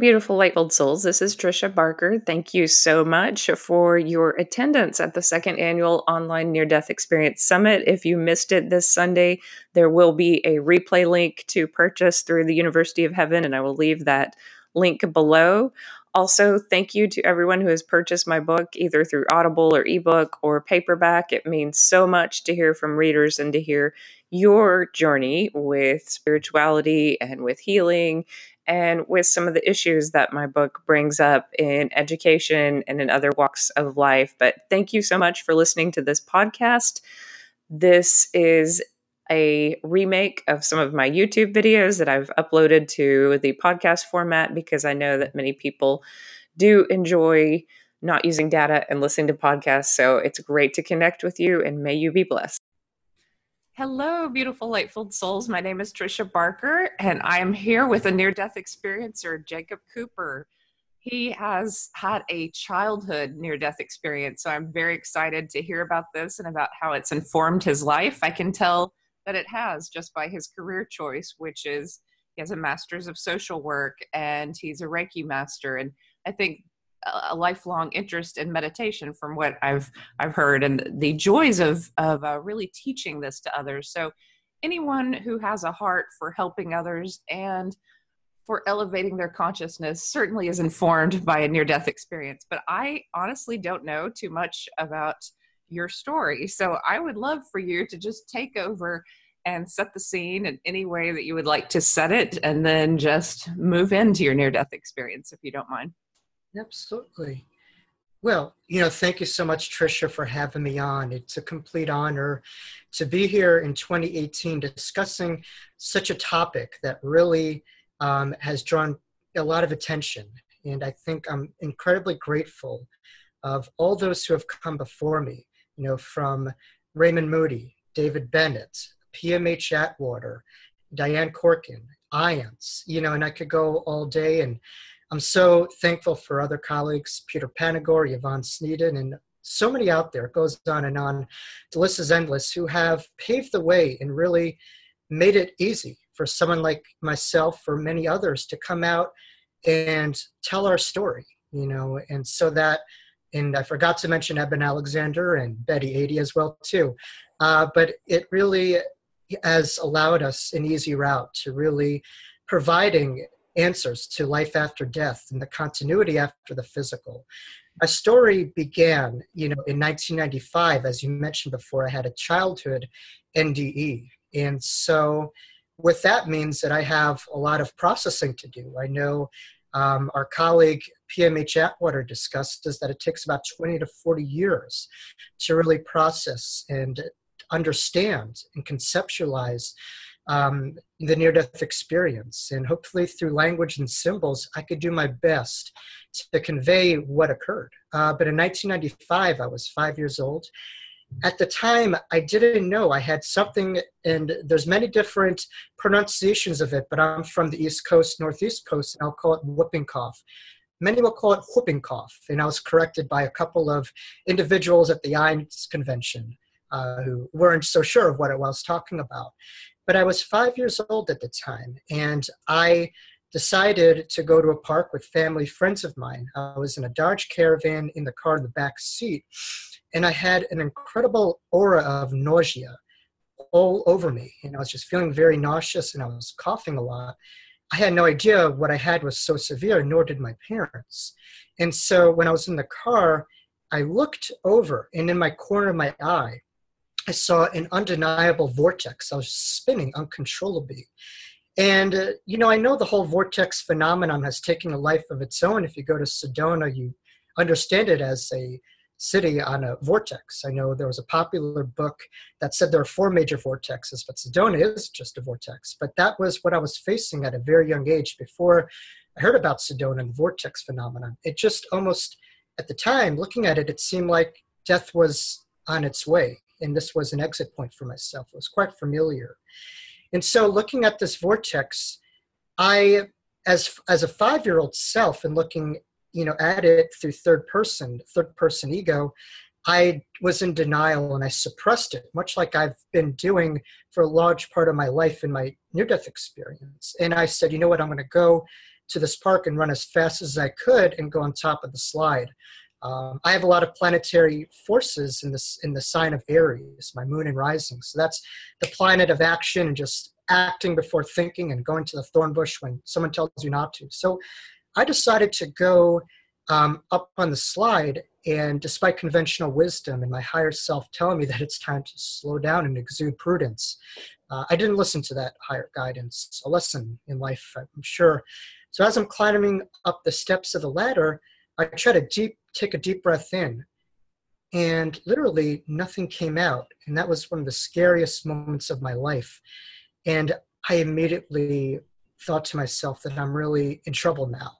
beautiful light filled souls. This is Tricia Barker. Thank you so much for your attendance at the second annual Online Near Death Experience Summit. If you missed it this Sunday, there will be a replay link to purchase through the University of Heaven, and I will leave that link below. Also, thank you to everyone who has purchased my book either through Audible or ebook or paperback. It means so much to hear from readers and to hear your journey with spirituality and with healing and with some of the issues that my book brings up in education and in other walks of life. But thank you so much for listening to this podcast. This is a remake of some of my YouTube videos that I've uploaded to the podcast format because I know that many people do enjoy not using data and listening to podcasts. So it's great to connect with you and may you be blessed. Hello, beautiful light-filled souls. My name is Tricia Barker, and I am here with a near-death experiencer, Jacob Cooper. He has had a childhood near-death experience, so I'm very excited to hear about this and about how it's informed his life. I can tell that it has just by his career choice, which is he has a master's of social work and he's a Reiki master. And I think a lifelong interest in meditation from what I've I've heard and the joys of of uh, really teaching this to others. So anyone who has a heart for helping others and for elevating their consciousness certainly is informed by a near death experience. But I honestly don't know too much about your story. So I would love for you to just take over and set the scene in any way that you would like to set it and then just move into your near death experience if you don't mind. Absolutely. Well, you know, thank you so much, Tricia, for having me on. It's a complete honor to be here in 2018 discussing such a topic that really um, has drawn a lot of attention. And I think I'm incredibly grateful of all those who have come before me, you know, from Raymond Moody, David Bennett, PMH Atwater, Diane Corcoran, IANDS, you know, and I could go all day and I'm so thankful for other colleagues, Peter Panagore, Yvonne Sneeden, and so many out there. It goes on and on. The list is endless who have paved the way and really made it easy for someone like myself or many others to come out and tell our story, you know, and so that, and I forgot to mention Eben Alexander and Betty Eadie as well too, uh, but it really has allowed us an easy route to really providing answers to life after death and the continuity after the physical. My story began, you know, in 1995. As you mentioned before, I had a childhood NDE. And so, with that means that I have a lot of processing to do. I know um, our colleague PMH Atwater discussed is that it takes about 20 to 40 years to really process and understand and conceptualize um, the near death experience. And hopefully, through language and symbols, I could do my best to convey what occurred. Uh, but in 1995, I was five years old. At the time, I didn't know I had something, and there's many different pronunciations of it, but I'm from the East Coast, Northeast Coast, and I'll call it whooping cough. Many will call it whooping cough, and I was corrected by a couple of individuals at the IANDS convention uh, who weren't so sure of what I was talking about. But I was five years old at the time, and I decided to go to a park with family friends of mine. I was in a Dodge Caravan in the car in the back seat, and I had an incredible aura of nausea all over me. And I was just feeling very nauseous and I was coughing a lot. I had no idea what I had was so severe, nor did my parents. And so when I was in the car, I looked over, and in my corner of my eye, I saw an undeniable vortex. I was spinning uncontrollably. And, uh, you know, I know the whole vortex phenomenon has taken a life of its own. If you go to Sedona, you understand it as a city on a vortex. I know there was a popular book that said there are four major vortexes, but Sedona is just a vortex. But that was what I was facing at a very young age before I heard about Sedona and vortex phenomenon. It just almost, at the time, looking at it, it seemed like death was on its way and this was an exit point for myself. It was quite familiar. And so looking at this vortex, I, as, as a five-year-old self and looking, you know, at it through third person, third person ego, I was in denial and I suppressed it, much like I've been doing for a large part of my life in my near death experience. And I said, you know what, I'm going to go to this park and run as fast as I could and go on top of the slide. Um, I have a lot of planetary forces in this in the sign of Aries, my moon and rising. So that's the planet of action and just acting before thinking and going to the thorn bush when someone tells you not to. So I decided to go um, up on the slide, and despite conventional wisdom and my higher self telling me that it's time to slow down and exude prudence, uh, I didn't listen to that higher guidance. A lesson in life, I'm sure. So as I'm climbing up the steps of the ladder, I tried to deep take a deep breath in, and literally nothing came out, and that was one of the scariest moments of my life. And I immediately thought to myself that I'm really in trouble now.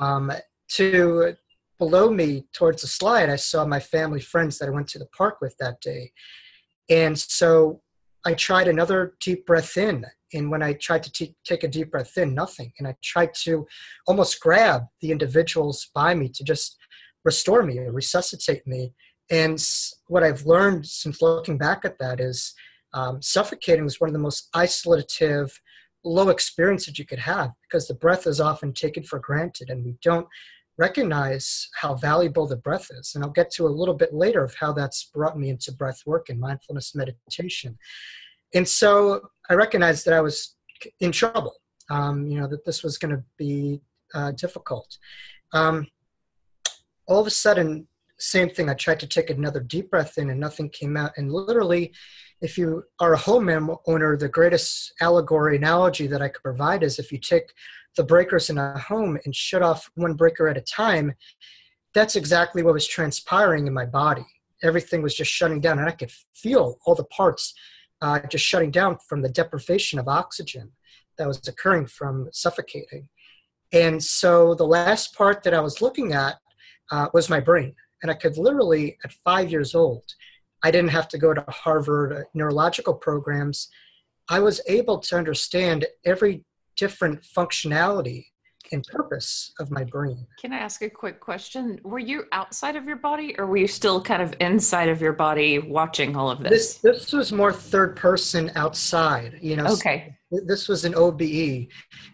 Um, to below me towards the slide, I saw my family friends that I went to the park with that day. And so I tried another deep breath in. And when I tried to t- take a deep breath in, nothing. And I tried to almost grab the individuals by me to just restore me or resuscitate me. And what I've learned since looking back at that is um, suffocating is one of the most isolative, low experiences you could have because the breath is often taken for granted and we don't recognize how valuable the breath is. And I'll get to a little bit later of how that's brought me into breath work and mindfulness meditation. And so I recognized that I was in trouble, um, you know, that this was going to be uh, difficult. Um, all of a sudden, same thing. I tried to take another deep breath in and nothing came out. And literally, if you are a home owner, the greatest allegory analogy that I could provide is if you take the breakers in a home and shut off one breaker at a time, that's exactly what was transpiring in my body. Everything was just shutting down, and I could feel all the parts uh, just shutting down from the deprivation of oxygen that was occurring from suffocating. And so the last part that I was looking at uh, was my brain. And I could literally, at five years old, I didn't have to go to Harvard neurological programs. I was able to understand every different functionality and purpose of my brain. Can I ask a quick question? Were you outside of your body or were you still kind of inside of your body watching all of this? This, this was more third person outside, you know. Okay. This was an OBE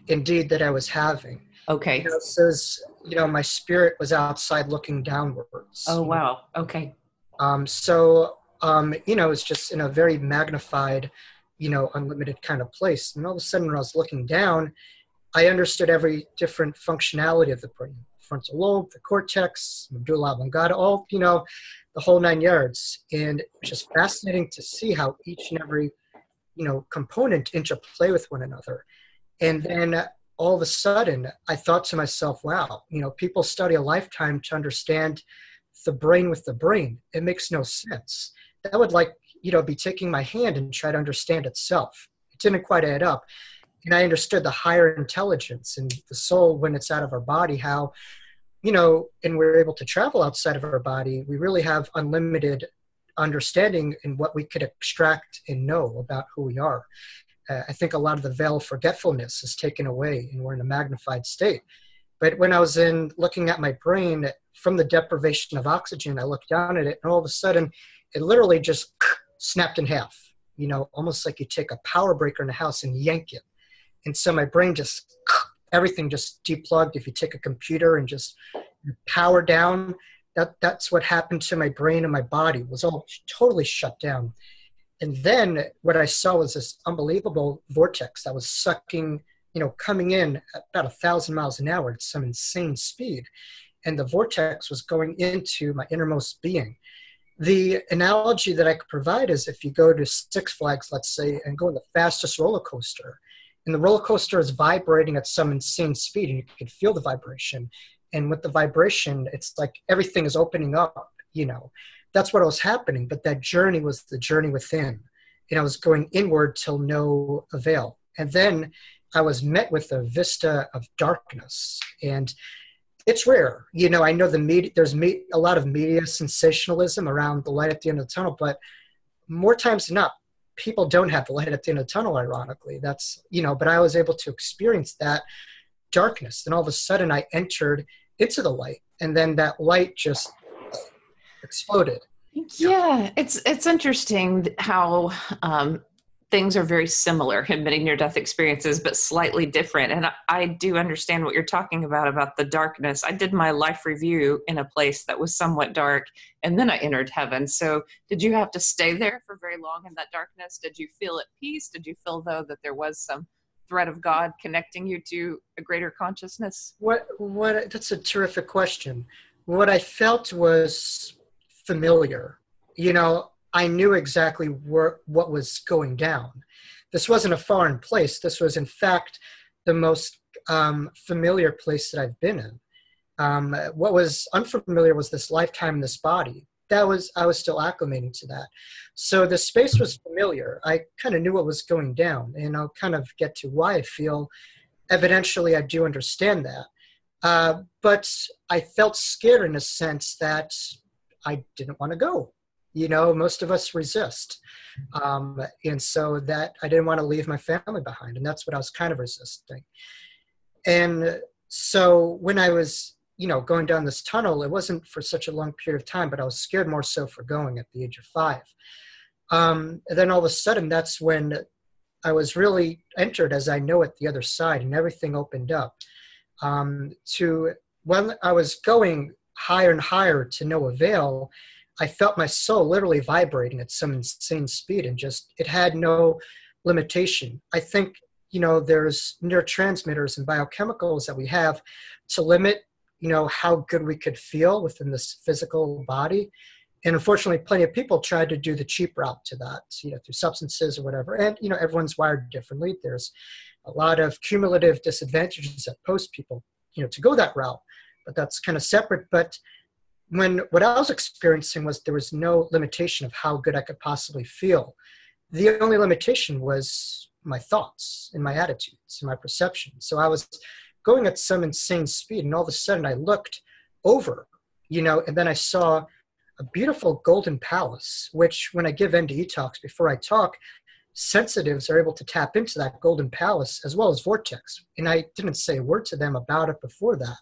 indeed that I was having. Okay. You know, says, you know, my spirit was outside looking downwards. Oh, wow. Okay. Um, so, um, you know, it's just in a very magnified you know, unlimited kind of place. And all of a sudden, when I was looking down, I understood every different functionality of the frontal lobe, the cortex, medulla oblongata, all, you know, the whole nine yards. And it was just fascinating to see how each and every, you know, component interplay with one another. And then uh, all of a sudden, I thought to myself, wow, you know, people study a lifetime to understand the brain with the brain. It makes no sense. That would like you know, be taking my hand and try to understand itself. It didn't quite add up. And I understood the higher intelligence and the soul when it's out of our body, how, you know, and we're able to travel outside of our body, we really have unlimited understanding in what we could extract and know about who we are. Uh, I think a lot of the veil of forgetfulness is taken away and we're in a magnified state. But when I was in looking at my brain from the deprivation of oxygen, I looked down at it and all of a sudden it literally just snapped in half, you know, almost like you take a power breaker in a house and yank it. And so my brain just, everything just deplugged. If you take a computer and just power down, that, that's what happened to my brain and my body was all totally shut down. And then what I saw was this unbelievable vortex that was sucking, you know, coming in at about a thousand miles an hour at some insane speed. And the vortex was going into my innermost being the analogy that I could provide is if you go to Six Flags, let's say, and go on the fastest roller coaster, and the roller coaster is vibrating at some insane speed, and you can feel the vibration. And with the vibration, it's like everything is opening up, you know. That's what was happening. But that journey was the journey within. And I was going inward till no avail. And then I was met with a vista of darkness. And it's rare. You know, I know the media, there's me, a lot of media sensationalism around the light at the end of the tunnel, but more times than not, people don't have the light at the end of the tunnel, ironically. That's, you know, but I was able to experience that darkness. Then all of a sudden I entered into the light and then that light just exploded. Yeah, it's it's interesting how um, things are very similar in many near death experiences, but slightly different. And I, I, do understand what you're talking about about the darkness. I did my life review in a place that was somewhat dark, and then I entered heaven. So, did you have to stay there for very long in that darkness? Did you feel at peace? Did you feel though that there was some thread of God connecting you to a greater consciousness? What? What? That's a terrific question. What I felt was familiar. You know, I knew exactly where, what was going down. This wasn't a foreign place. This was, in fact, the most um, familiar place that I've been in. Um, what was unfamiliar was this lifetime in this body. That was I was still acclimating to that. So the space was familiar. I kind of knew what was going down, and I'll kind of get to why I feel. Evidentially, I do understand that, uh, but I felt scared in a sense that I didn't want to go you know most of us resist. Um, and so that i didn't want to leave my family behind and that's what i was kind of resisting. And so when i was you know going down this tunnel it wasn't for such a long period of time but i was scared more so for going at the age of five. Um, and then all of a sudden that's when i was really entered as i know it the other side and everything opened up um, to when i was going higher and higher to no avail I felt my soul literally vibrating at some insane speed and just it had no limitation. I think you know there's neurotransmitters and biochemicals that we have to limit you know how good we could feel within this physical body. And unfortunately plenty of people tried to do the cheap route to that you know through substances or whatever. And you know everyone's wired differently. There's a lot of cumulative disadvantages that post people you know to go that route but that's kind of separate. But when what I was experiencing was there was no limitation of how good I could possibly feel. The only limitation was my thoughts and my attitudes and my perception. So I was going at some insane speed, and all of a sudden I looked over, you know, and then I saw a beautiful golden palace, which when I give NDE talks before I talk, sensitives are able to tap into that golden palace as well as vortex. And I didn't say a word to them about it before that.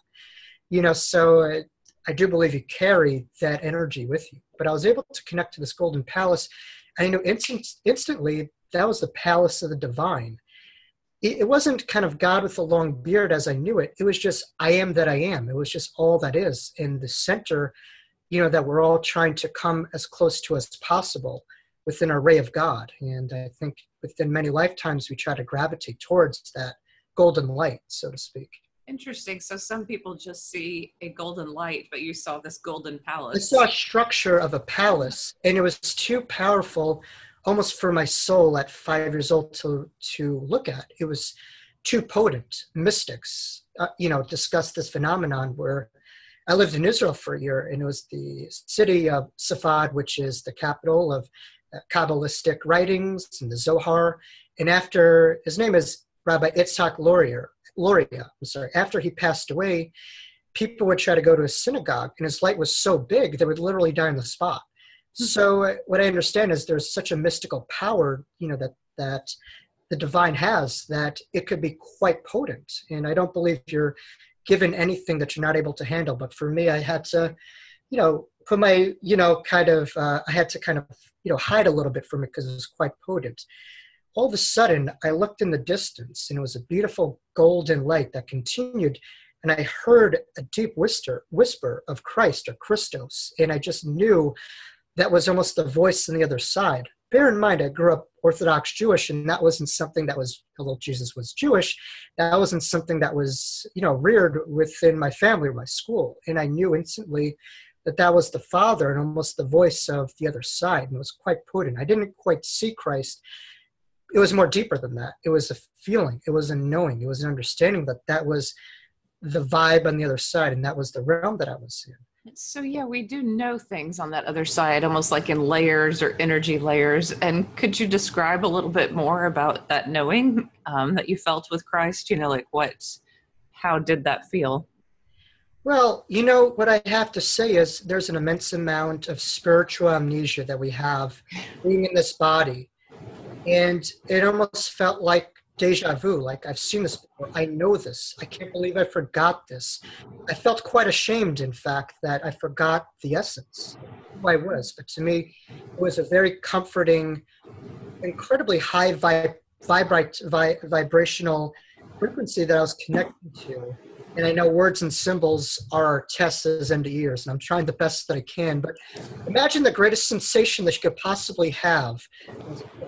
You know, so I do believe you carry that energy with you. But I was able to connect to this golden palace. And I knew instant, instantly that was the palace of the divine. It, it wasn't kind of God with a long beard as I knew it. It was just, I am that I am. It was just all that is. In the center, you know, that we're all trying to come as close to as possible within our ray of God. And I think within many lifetimes, we try to gravitate towards that golden light, so to speak. Interesting. So some people just see a golden light, but you saw this golden palace. I saw a structure of a palace, and it was too powerful, almost for my soul at five years old to to look at. It was too potent. Mystics, uh, you know, discussed this phenomenon where I lived in Israel for a year, and it was the city of Safad, which is the capital of uh, Kabbalistic writings and the Zohar. And after his name is Rabbi Itzhak Luria, Luria, I'm sorry, after he passed away, people would try to go to a synagogue, and his light was so big they would literally die on the spot. Hmm. So uh, what I understand is there's such a mystical power, you know, that that the divine has that it could be quite potent. And I don't believe you're given anything that you're not able to handle. But for me, I had to, you know, put my, you know, kind of, uh, I had to kind of, you know, hide a little bit from it because it was quite potent all of a sudden I looked in the distance and it was a beautiful golden light that continued and I heard a deep whisper whisper of Christ or Christos and I just knew that was almost the voice on the other side. Bear in mind I grew up Orthodox Jewish and that wasn't something that was although Jesus was Jewish, that wasn't something that was, you know, reared within my family or my school and I knew instantly that that was the father and almost the voice of the other side and it was quite potent. I didn't quite see Christ it was more deeper than that. It was a feeling, it was a knowing, it was an understanding that that was the vibe on the other side, and that was the realm that I was in. So yeah, we do know things on that other side, almost like in layers or energy layers. And could you describe a little bit more about that knowing um, that you felt with Christ? You know, like what, how did that feel? Well, you know, what I have to say is there's an immense amount of spiritual amnesia that we have being in this body and it almost felt like deja vu like i've seen this before i know this i can't believe i forgot this i felt quite ashamed in fact that i forgot the essence who i was but to me it was a very comforting incredibly high vi- vibrate, vi- vibrational frequency that I was connected to. And I know words and symbols are tests as end of years, and I'm trying the best that I can. But imagine the greatest sensation that you could possibly have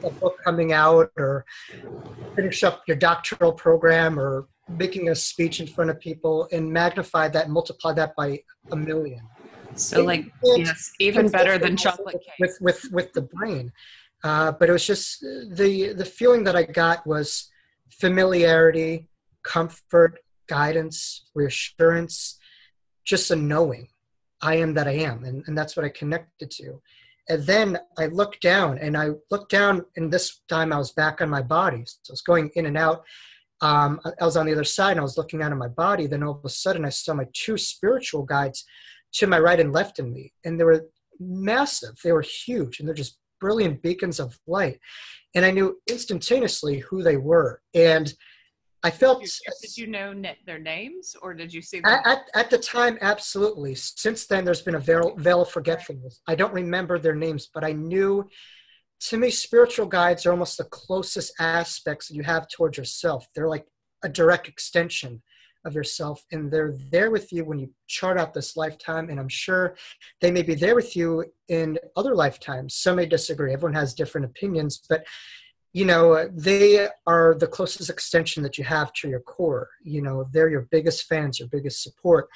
a book coming out, or finish up your doctoral program, or making a speech in front of people, and magnify that multiply that by a million. So, it, like, yes, even better than chocolate cake. With, with, with the brain. Uh, but it was just the the feeling that I got was familiarity, comfort, guidance, reassurance, just a knowing. I am that I am, and, and that's what I connected to. And then I looked down, and I looked down, and this time I was back on my body. So I was going in and out. Um, I was on the other side, and I was looking out at my body. Then all of a sudden, I saw my two spiritual guides to my right and left in me, and they were massive. They were huge, and they're just brilliant beacons of light. And I knew instantaneously who they were. And I felt. Did you, did you know their names or did you see them? At, at, the time, absolutely. Since then, there's been a veil, veil of forgetfulness. I don't remember their names, but I knew. To me, spiritual guides are almost the closest aspects that you have towards yourself. They're like a direct extension of yourself and they're there with you when you chart out this lifetime and i'm sure they may be there with you in other lifetimes some may disagree everyone has different opinions but you know uh, they are the closest extension that you have to your core you know they're your biggest fans your biggest support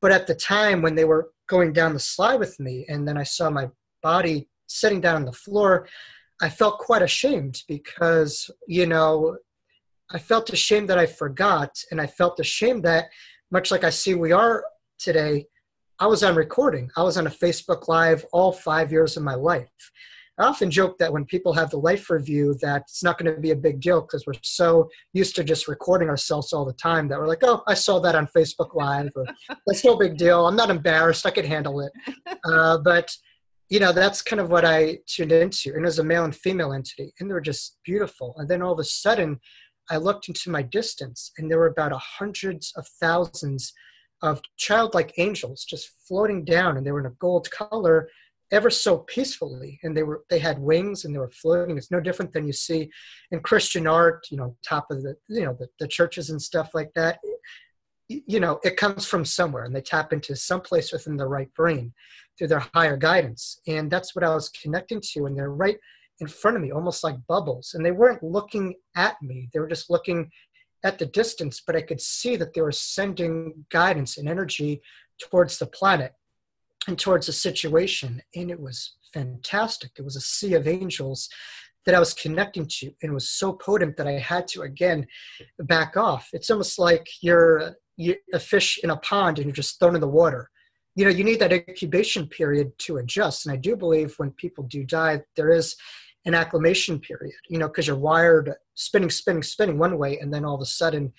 but at the time when they were going down the slide with me and then i saw my body sitting down on the floor i felt quite ashamed because you know I felt ashamed that I forgot, and I felt ashamed that, much like I see we are today, I was on recording. I was on a Facebook Live all five years of my life. I often joke that when people have the life review, that it's not going to be a big deal because we're so used to just recording ourselves all the time that we're like, oh, I saw that on Facebook Live, or that's no big deal. I'm not embarrassed. I can handle it. Uh, but you know, that's kind of what I tuned into. And as a male and female entity, and they were just beautiful. And then all of a sudden, I looked into my distance, and there were about a hundreds of thousands of childlike angels just floating down, and they were in a gold color, ever so peacefully. And they were they had wings and they were floating. It's no different than you see in Christian art, you know, top of the you know the, the churches and stuff like that. You know, it comes from somewhere, and they tap into some place within the right brain through their higher guidance, and that's what I was connecting to. And they're right in front of me, almost like bubbles. And they weren't looking at me, they were just looking at the distance, but I could see that they were sending guidance and energy towards the planet and towards the situation. And it was fantastic. It was a sea of angels that I was connecting to, and was so potent that I had to again back off. It's almost like you're, you're a fish in a pond and you're just thrown in the water you know you need that incubation period to adjust and i do believe when people do die there is an acclimation period, you know, because you're wired spinning, spinning, spinning one way, and then all of a sudden,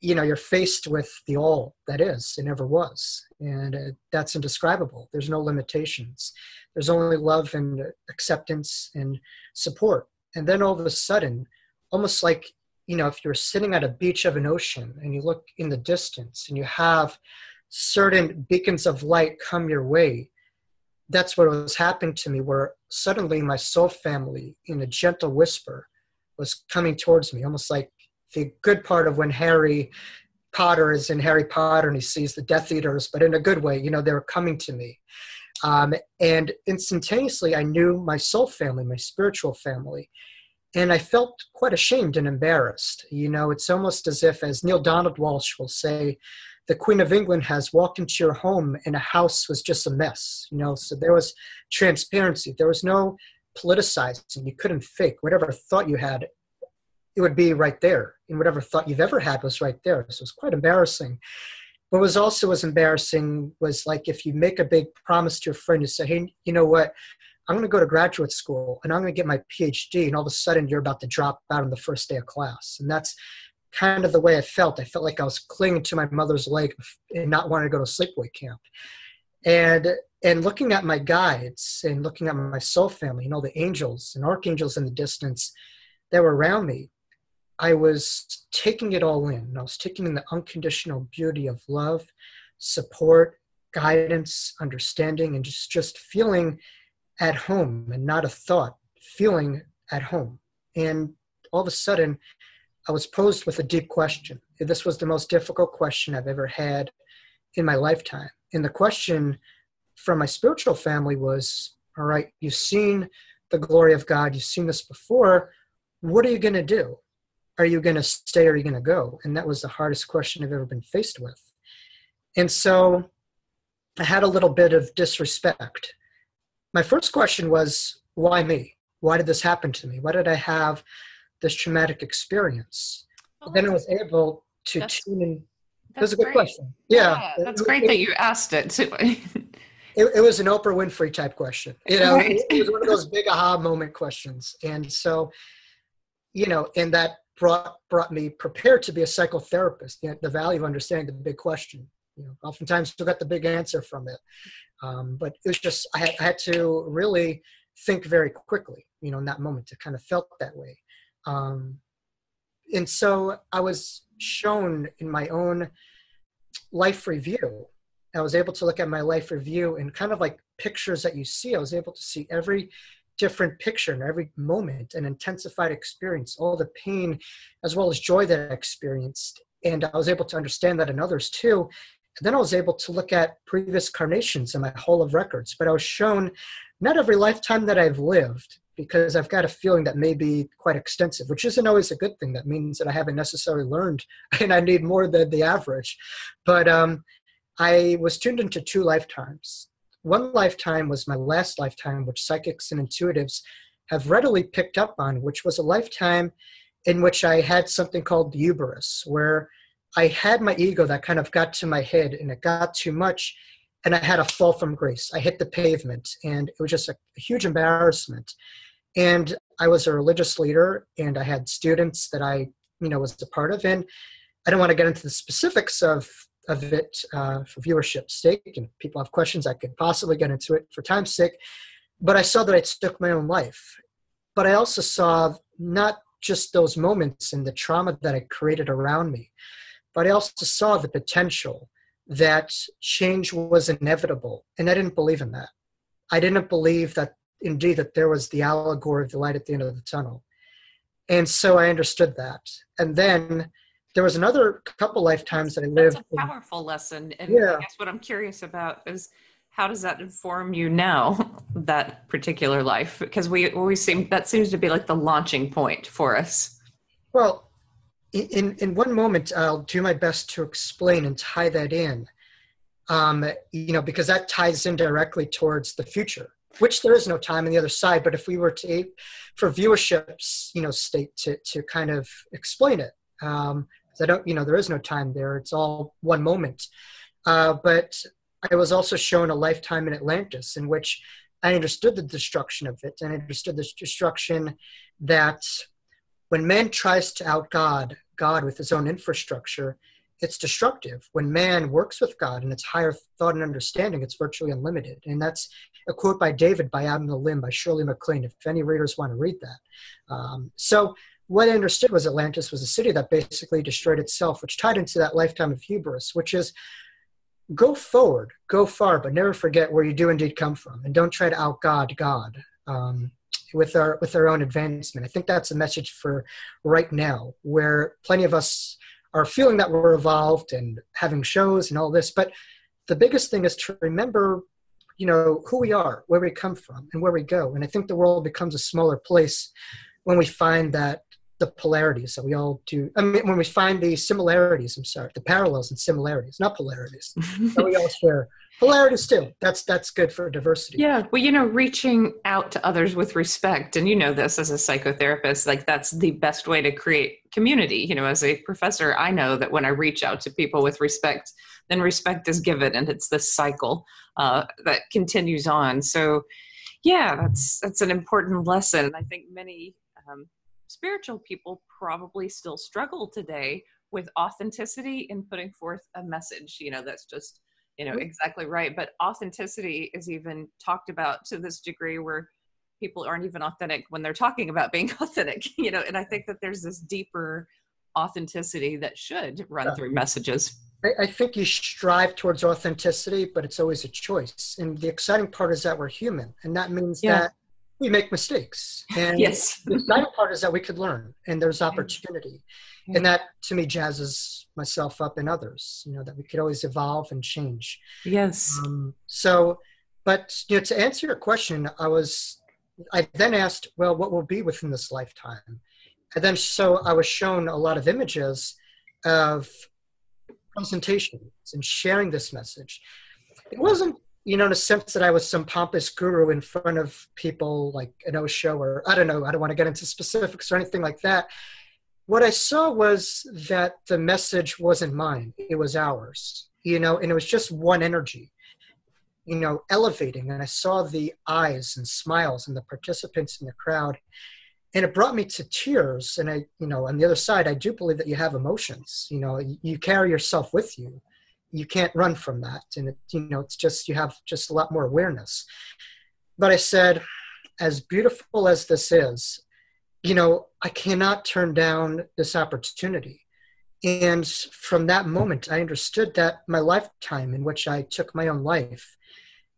you know, you're faced with the all that is, it never was. And uh, that's indescribable. There's no limitations. There's only love and acceptance and support. And then all of a sudden, almost like, you know, if you're sitting at a beach of an ocean and you look in the distance and you have certain beacons of light come your way, that's what was happening to me where suddenly my soul family in a gentle whisper was coming towards me almost like the good part of when harry potter is in harry potter and he sees the death eaters but in a good way you know they were coming to me um, and instantaneously i knew my soul family my spiritual family and i felt quite ashamed and embarrassed you know it's almost as if as Neale Donald Walsch will say the Queen of England has walked into your home and a house was just a mess, you know. So there was transparency. There was no politicizing. You couldn't fake whatever thought you had. It would be right there, in whatever thought you've ever had was right there. So it was quite embarrassing. What was also as embarrassing was like if you make a big promise to your friend, you say, "Hey, you know what? I'm going to go to graduate school and I'm going to get my PhD," and all of a sudden you're about to drop out on the first day of class, and that's kind of the way I felt. I felt like I was clinging to my mother's leg and not wanting to go to sleepaway camp. And and looking at my guides and looking at my soul family, and all the angels and archangels in the distance that were around me, I was taking it all in. I was taking in the unconditional beauty of love, support, guidance, understanding, and just just feeling at home and not a thought, feeling at home. And all of a sudden, I was posed with a deep question. This was the most difficult question I've ever had in my lifetime. And the question from my spiritual family was All right, you've seen the glory of God, you've seen this before. What are you going to do? Are you going to stay or are you going to go? And that was the hardest question I've ever been faced with. And so I had a little bit of disrespect. My first question was, Why me? Why did this happen to me? Why did I have this traumatic experience? Then I was able to tune in. That's a good great. question. Yeah, yeah that's it, great it, that you asked it too. it, it, was an Oprah Winfrey type question. You know, right. it, was one of those big aha moment questions, and so, you know, and that brought brought me prepared to be a psychotherapist. Know, the value of understanding the big question. You know, oftentimes you got the big answer from it, um, but it was just I had, I had to really think very quickly. You know, in that moment, to kind of felt that way. Um, and so I was shown in my own life review. I was able to look at my life review and kind of like pictures that you see. I was able to see every different picture and every moment, an intensified experience, all the pain as well as joy that I experienced. And I was able to understand that in others too. And then I was able to look at previous carnations in my hall of records. But I was shown not every lifetime that I've lived, because I've got a feeling that may be quite extensive, which isn't always a good thing. That means that I haven't necessarily learned and I need more than the average. But um, I was tuned into two lifetimes. One lifetime was my last lifetime, which psychics and intuitives have readily picked up on, which was a lifetime in which I had something called hubris, where I had my ego that kind of got to my head and it got too much and I had a fall from grace. I hit the pavement, and it was just a, huge embarrassment. And I was a religious leader, and I had students that I, you know, was a part of. And I don't want to get into the specifics of of it uh, for viewership's sake. And people have questions, I could possibly get into it for time's sake. But I saw that I took my own life. But I also saw not just those moments and the trauma that I created around me, but I also saw the potential that change was inevitable. And I didn't believe in that. I didn't believe that indeed that there was the allegory of the light at the end of the tunnel. And so I understood that. And then there was another couple lifetimes that I lived. That's a powerful in, lesson. And yeah. I guess what I'm curious about is how does that inform you now, that particular life? Because we always seem that seems to be like the launching point for us. Well, in in one moment i'll do my best to explain and tie that in um, you know because that ties in directly towards the future which there is no time on the other side but if we were to for viewership's you know state to to kind of explain it um i don't you know there is no time there it's all one moment uh, but i was also shown a lifetime in atlantis in which i understood the destruction of it and i understood the destruction that when man tries to out God, God with his own infrastructure, it's destructive. When man works with God and it's higher thought and understanding, it's virtually unlimited. And that's a quote by David by the Limb by Shirley MacLaine, if any readers want to read that. Um, so what I understood was Atlantis was a city that basically destroyed itself, which tied into that lifetime of hubris, which is go forward, go far, but never forget where you do indeed come from. And don't try to out God God. Um, with our with our own advancement. I think that's a message for right now, where plenty of us are feeling that we're evolved and having shows and all this. But the biggest thing is to remember, you know, who we are, where we come from, and where we go. And I think the world becomes a smaller place when we find that the polarities that we all do. I mean, when we find the similarities, I'm sorry, the parallels and similarities, not polarities, that we all share polarities too. That's that's good for diversity. Yeah, well, you know, reaching out to others with respect, and you know this as a psychotherapist, like that's the best way to create community. You know, as a professor, I know that when I reach out to people with respect, then respect is given, and it's this cycle uh, that continues on. So, yeah, that's that's an important lesson. I think many um, spiritual people probably still struggle today with authenticity in putting forth a message. You know, that's just you know mm-hmm. exactly right but authenticity is even talked about to this degree where people aren't even authentic when they're talking about being authentic you know and i think that there's this deeper authenticity that should run yeah. through messages I, I think you strive towards authenticity but it's always a choice and the exciting part is that we're human and that means yeah. that we make mistakes. And yes. the exciting part is that we could learn and there's opportunity. And that to me jazzes myself up and others, you know, that we could always evolve and change. Yes. Um, so, but, you know, to answer your question, I was, I then asked, well, what will be within this lifetime? And then so I was shown a lot of images of presentations and sharing this message. It wasn't you know, in a sense that I was some pompous guru in front of people like an Osho or I don't know, I don't want to get into specifics or anything like that. What I saw was that the message wasn't mine, it was ours, you know, and it was just one energy, you know, elevating. And I saw the eyes and smiles and the participants in the crowd. And it brought me to tears. And I, you know, on the other side, I do believe that you have emotions, you know, you carry yourself with you you can't run from that. And it, you know it's just you have just a lot more awareness. But i said as beautiful as this is you know i cannot turn down this opportunity. And from that moment i understood that my lifetime in which i took my own life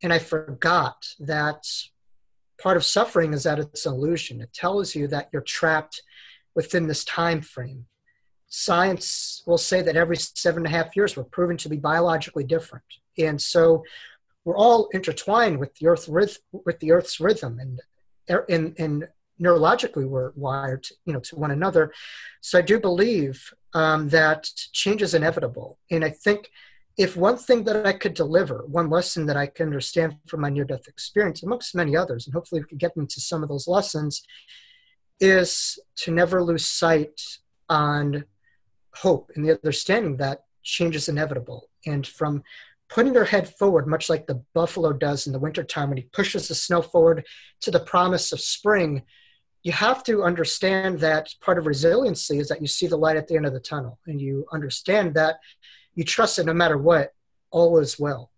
and i forgot that part of suffering is that it's an illusion. It tells you that you're trapped within this time frame science will say that every seven and a half years we're proven to be biologically different. And so we're all intertwined with the earth with the earth's rhythm and and, and neurologically we're wired to, you know to one another so i do believe um, that change is inevitable and i think if one thing that i could deliver one lesson that i can understand from my near-death experience amongst many others and hopefully we can get into some of those lessons is to never lose sight on hope and the understanding that change is inevitable. And from putting your head forward, much like the buffalo does in the wintertime when he pushes the snow forward to the promise of spring, you have to understand that part of resiliency is that you see the light at the end of the tunnel and you understand that you trust that no matter what, all is well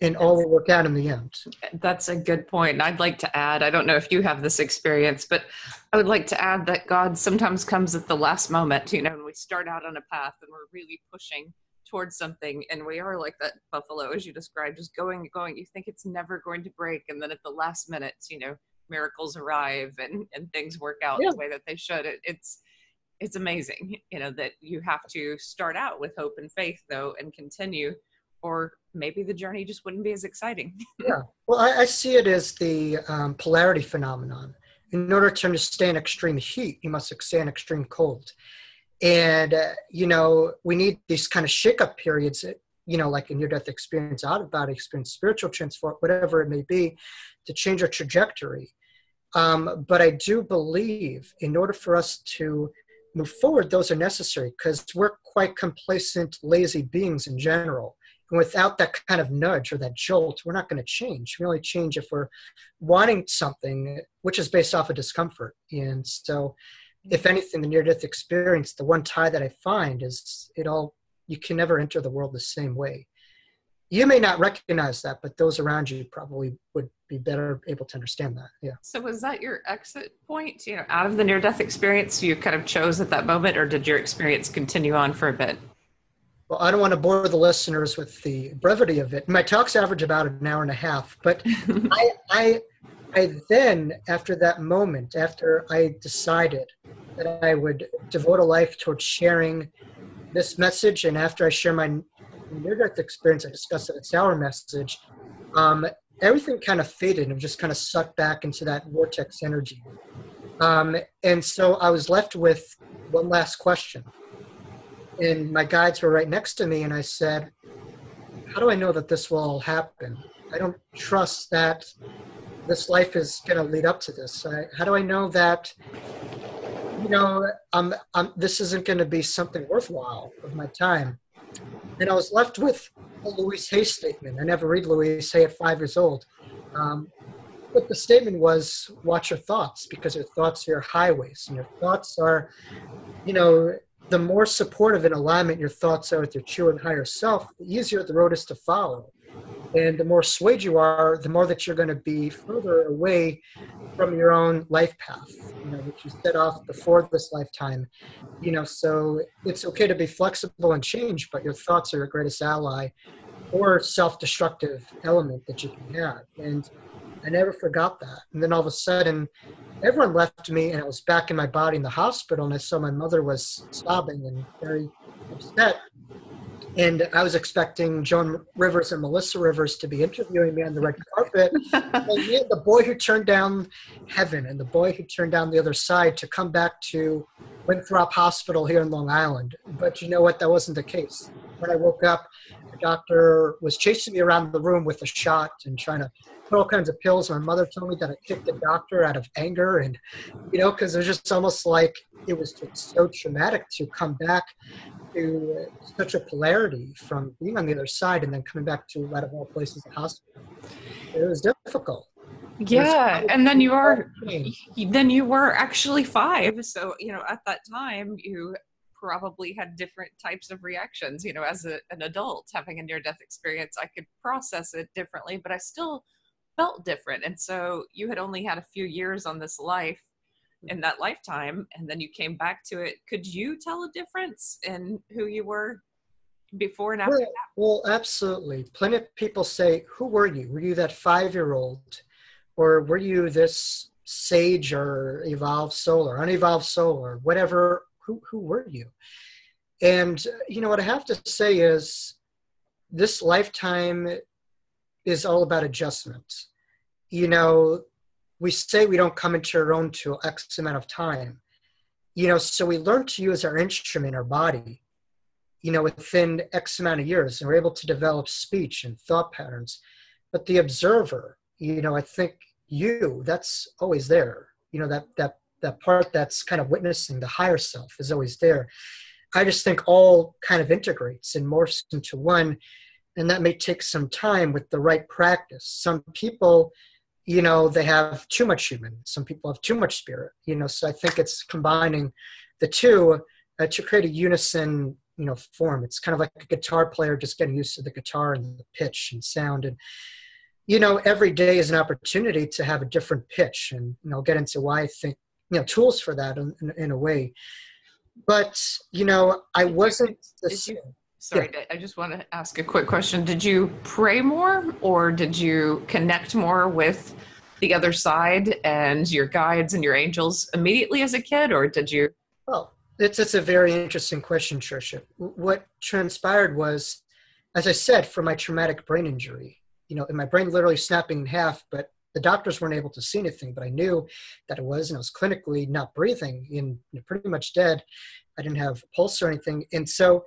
and all will work out in the end. That's a good point. I'd like to add, I don't know if you have this experience, but I would like to add that God sometimes comes at the last moment, you know, when we start out on a path and we're really pushing towards something and we are like that buffalo as you described just going going you think it's never going to break and then at the last minute you know miracles arrive and and things work out yeah. the way that they should it, it's it's amazing you know that you have to start out with hope and faith though and continue or maybe the journey just wouldn't be as exciting. yeah. Well, I, I, see it as the um, polarity phenomenon. In order to understand extreme heat, you must understand extreme cold. And, uh, you know, we need these kind of shake-up periods, you know, like in near-death experience, out-of-body experience, spiritual transform, whatever it may be, to change our trajectory. Um, but I do believe in order for us to move forward, those are necessary because we're quite complacent, lazy beings in general and without that kind of nudge or that jolt, we're not going to change. We only change if we're wanting something which is based off of discomfort. And so, if mm-hmm. anything, the near death experience, the one tie that I find is it all, you can never enter the world the same way. You may not recognize that, but those around you probably would be better able to understand that. Yeah. So, was that your exit point, you know, out of the near death experience you kind of chose at that moment, or did your experience continue on for a bit? Well, I don't want to bore the listeners with the brevity of it. My talks average about an hour and a half, but I, I, I then, after that moment, after I decided that I would devote a life towards sharing this message, and after I share my near-death experience, I discuss that it's our message. Um, everything kind of faded and just kind of sucked back into that vortex energy. Um, and so I was left with one last question and my guides were right next to me and i said how do i know that this will happen? I don't trust that this life is going to lead up to this. I, how do i know that you know um, um, this isn't going to be something worthwhile of my time? And i was left with a louise hay statement. I never read louise hay at five years old. Um, but the statement was watch your thoughts because your thoughts are your highways and your thoughts are you know the more supportive and alignment your thoughts are with your true and higher self, the easier the road is to follow. And the more swayed you are, the more that you're going to be further away from your own life path, you know, which you set off before this lifetime. You know, so it's okay to be flexible and change, but your thoughts are your greatest ally or self-destructive element that you can have. And I never forgot that. And then all of a sudden, everyone left me, and I was back in my body in the hospital, and I saw my mother was sobbing and very upset. And I was expecting Joan Rivers and Melissa Rivers to be interviewing me on the red carpet. and me and the boy who turned down heaven and the boy who turned down the other side to come back to Winthrop Hospital here in Long Island. But you know what? That wasn't the case. When I woke up, the doctor was chasing me around the room with a shot and trying to put all kinds of pills. My mother told me that I kicked the doctor out of anger, and you know, because it was just almost like it was just so traumatic to come back to such a polarity from being on the other side and then coming back to out of all places the hospital. It was difficult. Yeah, and then you are then you were actually five. So you know, at that time, you probably had different types of reactions. You know, as a, an adult having a near death experience, I could process it differently, but I still felt different. And so you had only had a few years on this life hmm. in that lifetime and then you came back to it could you tell a difference in who you were before and after well, well absolutely plenty of people say who were you were you that five year old or were you this sage or evolved soul or unevolved soul or whatever who, who were you and you know what i have to say is this lifetime is all about adjustment you know we say we don't come into our own till X amount of time. You know, so we learn to use our instrument, our body, you know, within X amount of years, and we're able to develop speech and thought patterns. But the observer, you know, I think you, that's always there. You know, that that that part that's kind of witnessing the higher self is always there. I just think all kind of integrates and morphs into one, and that may take some time with the right practice. Some people you know they have too much human some people have too much spirit you know so i think it's combining the two uh, to create a unison you know form it's kind of like a guitar player just getting used to the guitar and the pitch and sound and you know every day is an opportunity to have a different pitch and you know get into why i think you know tools for that in, in, in a way but you know i wasn't the, Sorry, yeah. I just want to ask a quick question. Did you pray more or did you connect more with the other side and your guides and your angels immediately as a kid or did you? Well, it's, it's a very interesting question, Tricia. What transpired was, as I said, for my traumatic brain injury, you know, my brain literally snapping in half, but the doctors weren't able to see anything, but I knew that it was, and I was clinically not breathing and pretty much dead. I didn't have pulse or anything. And so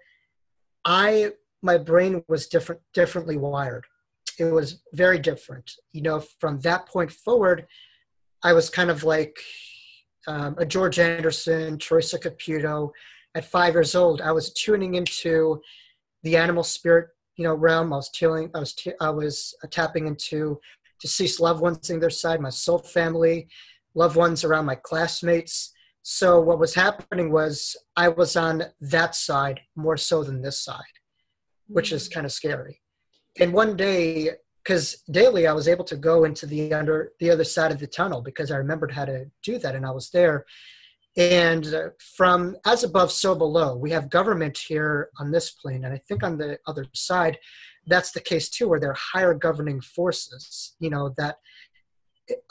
I my brain was different differently wired. It was very different. You know, from that point forward, I was kind of like um, a George Anderson, Theresa Caputo. At five years old, I was tuning into the animal spirit, you know, realm. I was tuning, I was, t- I was uh, tapping into deceased loved ones in their side, my soul family, loved ones around my classmates. So what was happening was I was on that side more so than this side, which is mm. kind of scary. And one day, because daily I was able to go into the under the other side of the tunnel because I remembered how to do that, and I was there. And from as above, so below, we have government here on this plane, and I think on the other side, that's the case too, where there are higher governing forces, you know, that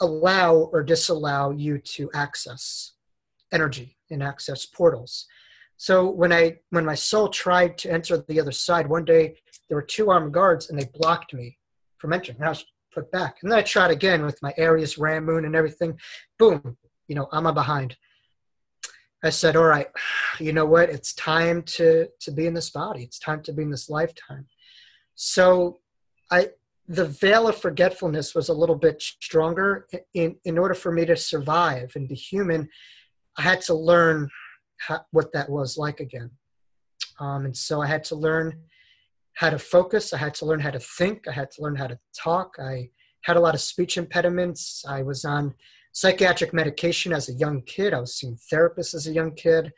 allow or disallow you to access energy and access portals. So when I when my soul tried to enter the other side, one day there were two armed guards and they blocked me from entering. And I was put back. And then I tried again with my Aries Ram Moon and everything. Boom, you know, I'm behind. I said, all right, you know what? It's time to to be in this body. It's time to be in this lifetime. So I the veil of forgetfulness was a little bit stronger in in order for me to survive and be human I had to learn how, what that was like again. Um, and so I had to learn how to focus. I had to learn how to think. I had to learn how to talk. I had a lot of speech impediments. I was on psychiatric medication as a young kid. I was seeing therapists as a young kid.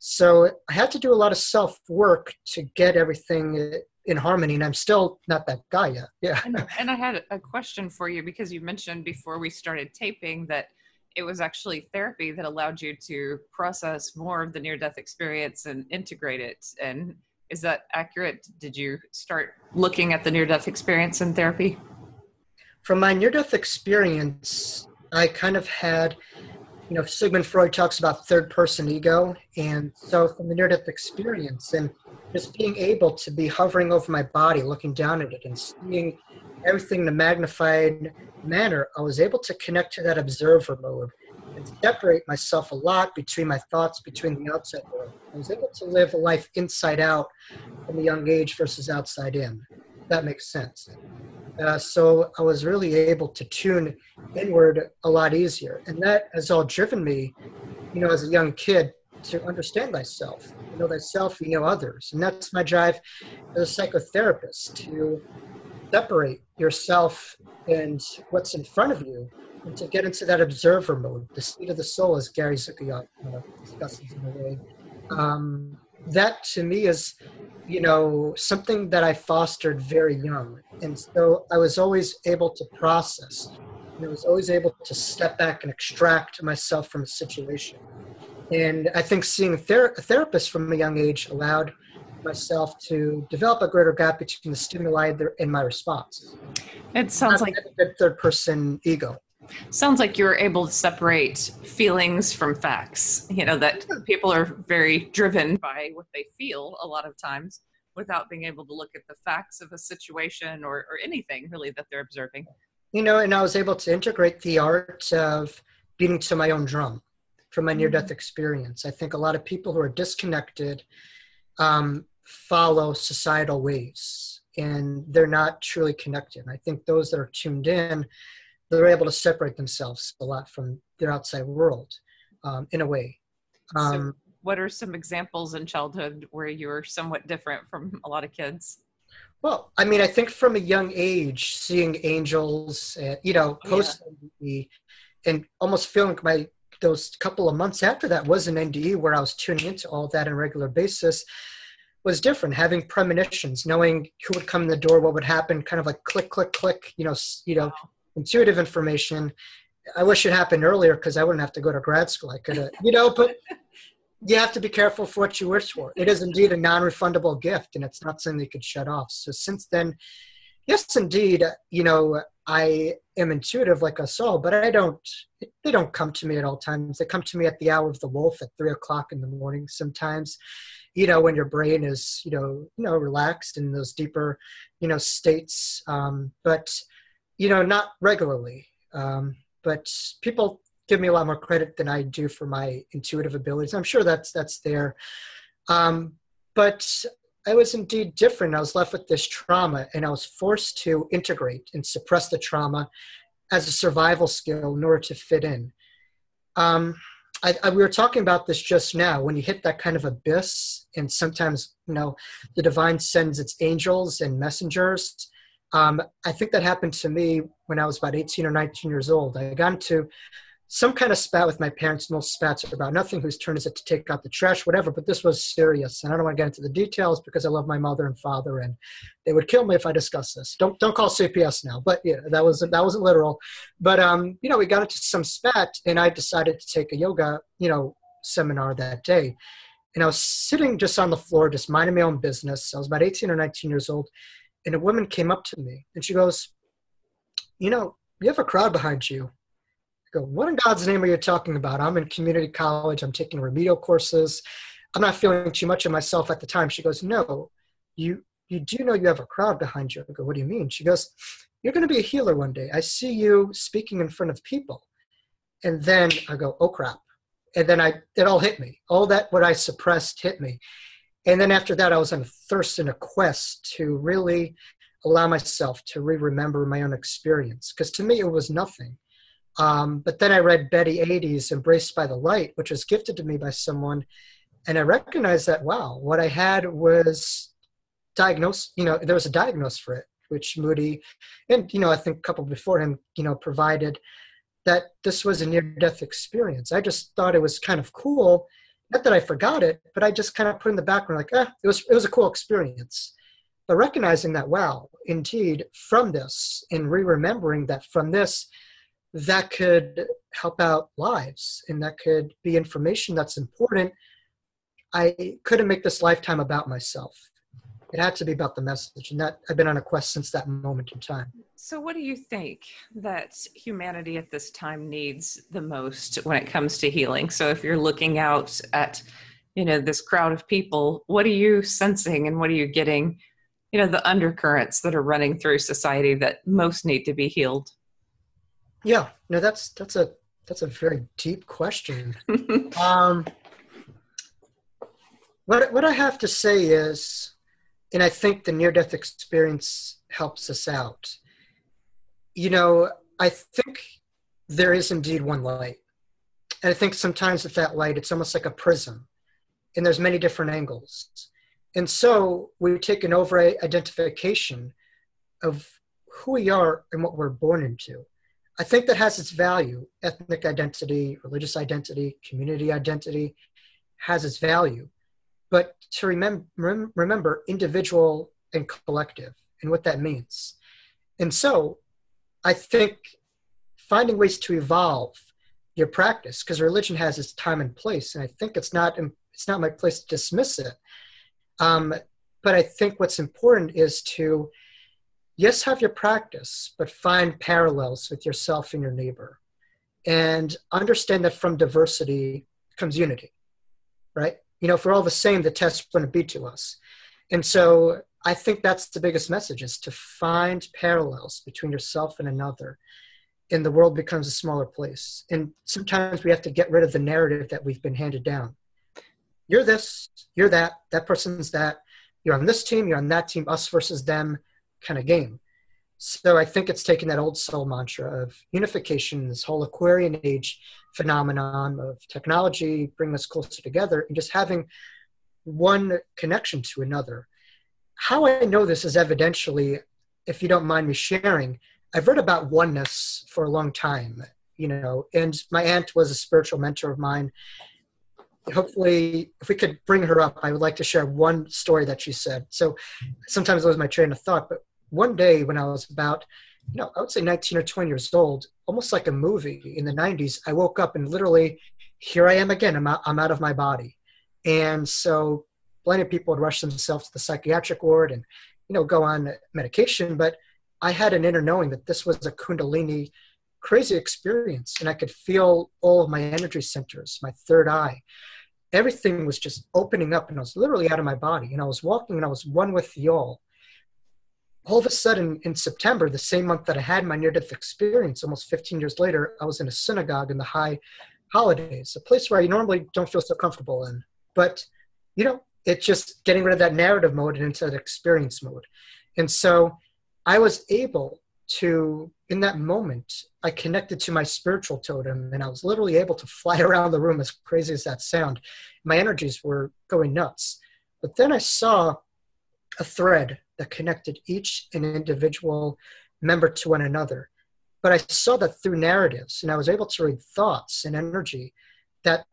So I had to do a lot of self work to get everything in harmony. And I'm still not that guy yet. Yeah. And, and I had a question for you because you mentioned before we started taping that it was actually therapy that allowed you to process more of the near death experience and integrate it. And is that accurate? Did you start looking at the near death experience in therapy? from my near death experience, I kind of had, you know, Sigmund Freud talks about third person ego. And so from the near death experience and just being able to be hovering over my body, looking down at it and seeing everything in a magnified manner, I was able to connect to that observer mode and separate myself a lot between my thoughts, between the outside world. I was able to live a life inside out from a young age versus outside in. That makes sense. Uh, so I was really able to tune inward a lot easier. And that has all driven me, you know, as a young kid to understand thyself. You know thyself, you know others. And that's my drive as a psychotherapist to separate yourself and what's in front of you and to get into that observer mode, the seat of the soul, as Gary Zukav uh, discusses in a way. Um, that to me is, you know, something that I fostered very young. And so I was always able to process. And I was always able to step back and extract myself from a situation. And I think seeing ther- a therapist from a young age allowed myself to develop a greater gap between the stimuli and my response. It sounds like a third person ego. Sounds like you're able to separate feelings from facts. You know, that people are very driven by what they feel a lot of times without being able to look at the facts of a situation or, or anything really that they're observing. You know, and I was able to integrate the art of beating to my own drum from my near death mm-hmm. experience. I think a lot of people who are disconnected um, follow societal waves and they're not truly connected. I think those that are tuned in they're able to separate themselves a lot from their outside world um, in a way. Um, so what are some examples in childhood where you were somewhat different from a lot of kids? Well, I mean, I think from a young age, seeing angels, uh, you know, post yeah. and almost feeling my those couple of months after that was an NDE where I was tuning into all that on a regular basis was different. Having premonitions, knowing who would come in the door, what would happen, kind of like click, click, click. You know, you know, intuitive information. I wish it happened earlier because I wouldn't have to go to grad school. I could have, you know, but you have to be careful for what you wish for. It is indeed a non-refundable gift, and it's not something you could shut off. So since then, yes, indeed, you know, I am intuitive like us all, but I don't. They don't come to me at all times. They come to me at the hour of the wolf at three o'clock in the morning. Sometimes, you know, when your brain is, you know, you know, relaxed in those deeper, you know, states. Um, but you know, not regularly. Um, but people give me a lot more credit than I do for my intuitive abilities. I'm sure that's that's there. Um, but I was indeed different. I was left with this trauma, and I was forced to integrate and suppress the trauma as a survival skill in order to fit in. Um, I, I, we were talking about this just now. When you hit that kind of abyss, and sometimes you know the divine sends its angels and messengers um, I think that happened to me when I was about 18 or 19 years old. I got into some kind of spat with my parents. Most spats are about nothing. Whose turn is it to take out the trash, whatever. But this was serious, and I don't want to get into the details because I love my mother and father, and they would kill me if I discuss this. Don't don't call CPS now. But yeah, that was that wasn't literal. But um, you know, we got into some spat, and I decided to take a yoga, you know, seminar that day. And I was sitting just on the floor, just minding my own business. I was about 18 or 19 years old and a woman came up to me and she goes, You know, you have a crowd behind you. I go, What in God's name are you talking about? I'm in community college, I'm taking remedial courses. I'm not feeling too much of myself at the time. She goes, No, you you do know you have a crowd behind you. I go, What do you mean? She goes, You're gonna be a healer one day. I see you speaking in front of people. And then I go, Oh crap. And then I it all hit me. All that what I suppressed hit me and then after that, I was on a thirst and a quest to really allow myself to re-remember my own experience because to me it was nothing. Um, but then I read Betty Eadie's Embraced by the Light, which was gifted to me by someone, and I recognized that wow, what I had was diagnosed. You know, there was a diagnosis for it, which Moody, and you know, I think a couple before him, you know, provided that this was a near-death experience. I just thought it was kind of cool not that I forgot it, but I just kind of put in the background like, eh, it was it was a cool experience. But recognizing that, wow, indeed, from this, and re-remembering that from this, that could help out lives and that could be information that's important. I couldn't make this lifetime about myself. It had to be about the message and that i've been on a quest since that moment in time. So what do you think that humanity at this time needs the most when it comes to healing? So if you're looking out at you know this crowd of people what are you sensing and what are you getting you know the undercurrents that are running through society that most need to be healed? Yeah no that's that's a that's a very deep question. Um what what i have to say is and I think the near death experience helps us out. You know, I think there is indeed one light. And I think sometimes with that light, it's almost like a prism, and there's many different angles. And so we take an over identification of who we are and what we're born into. I think that has its value. Ethnic identity, religious identity, community identity has its value but to remember, remember individual and collective and what that means. And so I think finding ways to evolve your practice, because religion has its time and place, and I think it's not it's not my place to dismiss it. Um, but I think what's important is to yes have your practice, but find parallels with yourself and your neighbor, and understand that from diversity comes unity, right? You know, if we're all the same, the test wouldn't be to us. And so I think that's the biggest message is to find parallels between yourself and another. And the world becomes a smaller place. And sometimes we have to get rid of the narrative that we've been handed down. You're this, you're that, that person's that, you're on this team, you're on that team, us versus them kind of game. So I think it's taking that old soul mantra of unification, this whole Aquarian age phenomenon of technology bringing us closer together and just having one connection to another. How I know this is evidentially, if you don't mind me sharing, I've read about oneness for a long time, you know, and my aunt was a spiritual mentor of mine. Hopefully, if we could bring her up, I would like to share one story that she said. So sometimes it was my train of thought, but one day when I was about, you know, I would say 19 or 20 years old, almost like a movie in the 90s, I woke up and literally, here I am again. I'm out, I'm out of my body. And so plenty of people would rush themselves to the psychiatric ward and, you know, go on medication. But I had an inner knowing that this was a Kundalini crazy experience. And I could feel all of my energy centers, my third eye. Everything was just opening up and I was literally out of my body. And I was walking and I was one with the all all of a sudden in September, the same month that I had my near death experience, almost 15 years later, I was in a synagogue in the high holidays, a place where I normally don't feel so comfortable in. But, you know, it's just getting rid of that narrative mode and into that experience mode. And so I was able to, in that moment, I connected to my spiritual totem and I was literally able to fly around the room, as crazy as that sound. My energies were going nuts. But then I saw a thread that connected each an individual member to one another. But I saw that through narratives, and I was able to read thoughts and energy that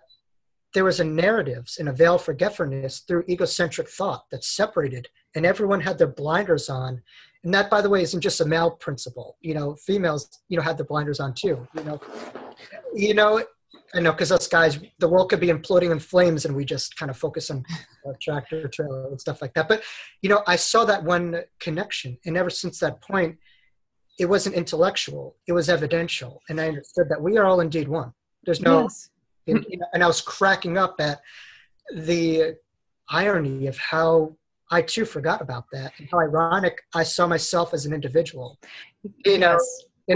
there was a narratives and a veil for forgetfulness through egocentric thought that separated, and everyone had their blinders on. And that, by the way, isn't just a male principle. You know, females, you know, had their blinders on too. You know, you know, I know because us guys, the world could be imploding in flames, and we just kind of focus on tractor trailer and stuff like that. But you know, I saw that one connection, and ever since that point, it wasn't intellectual; it was evidential, and I understood that we are all indeed one. There's no, yes. and, and I was cracking up at the irony of how I too forgot about that, and how ironic I saw myself as an individual. You know.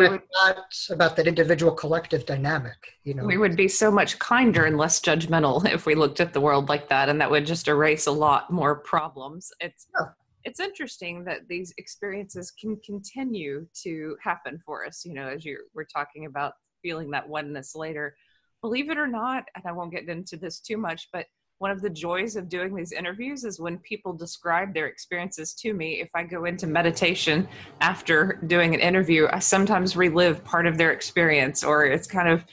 It's not about that individual collective dynamic you know. We would be so much kinder and less judgmental if we looked at the world like that and that would just erase a lot more problems. It's yeah. it's interesting that these experiences can continue to happen for us you know as you were talking about feeling that oneness later. Believe it or not and i won't get into this too much but one of the joys of doing these interviews is when people describe their experiences to me. If I go into meditation after doing an interview, I sometimes relive part of their experience or it's kind of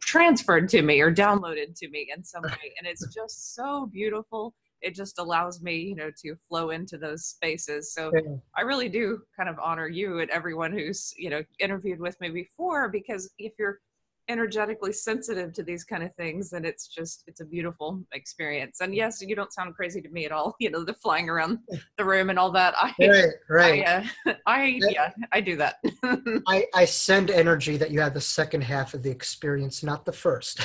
transferred to me or downloaded to me in some way. And it's just so beautiful. It just allows me, you know, to flow into those spaces. So yeah. I really do kind of honor you and everyone who's, you know, interviewed with me before because if you're energetically sensitive to these kind of things and it's just it's a beautiful experience. And yes you don't sound crazy to me at all you know the flying around the room and all that. I right right. I, uh, I yeah i do that. I i send energy that you have the second half of the experience not the first.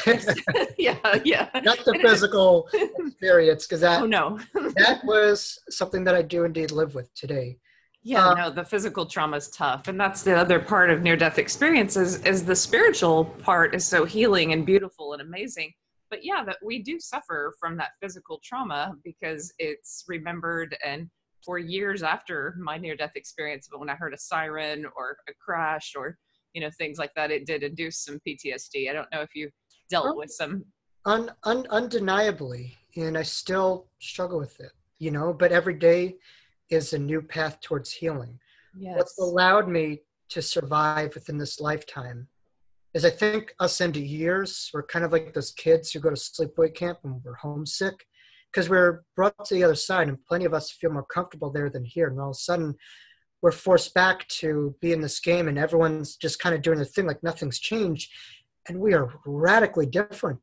Yeah yeah. Not the physical experience because that oh no. that was something that i do indeed live with today yeah, uh, no, the physical trauma is tough, and that's the other part of near-death experiences. Is the spiritual part is so healing and beautiful and amazing. But yeah, that we do suffer from that physical trauma because it's remembered and for years after my near-death experience, but when I heard a siren or a crash or you know things like that, it did induce some PTSD. I don't know if you dealt with some. Un, un, undeniably, and I still struggle with it. You know, but every day is a new path towards healing. Yes. What's allowed me to survive within this lifetime is I think us NDEers, we're kind of like those kids who go to sleepaway camp and we're homesick because we're brought to the other side and plenty of us feel more comfortable there than here. And all of a sudden, we're forced back to be in this game and everyone's just kind of doing the thing like nothing's changed. And we are radically different.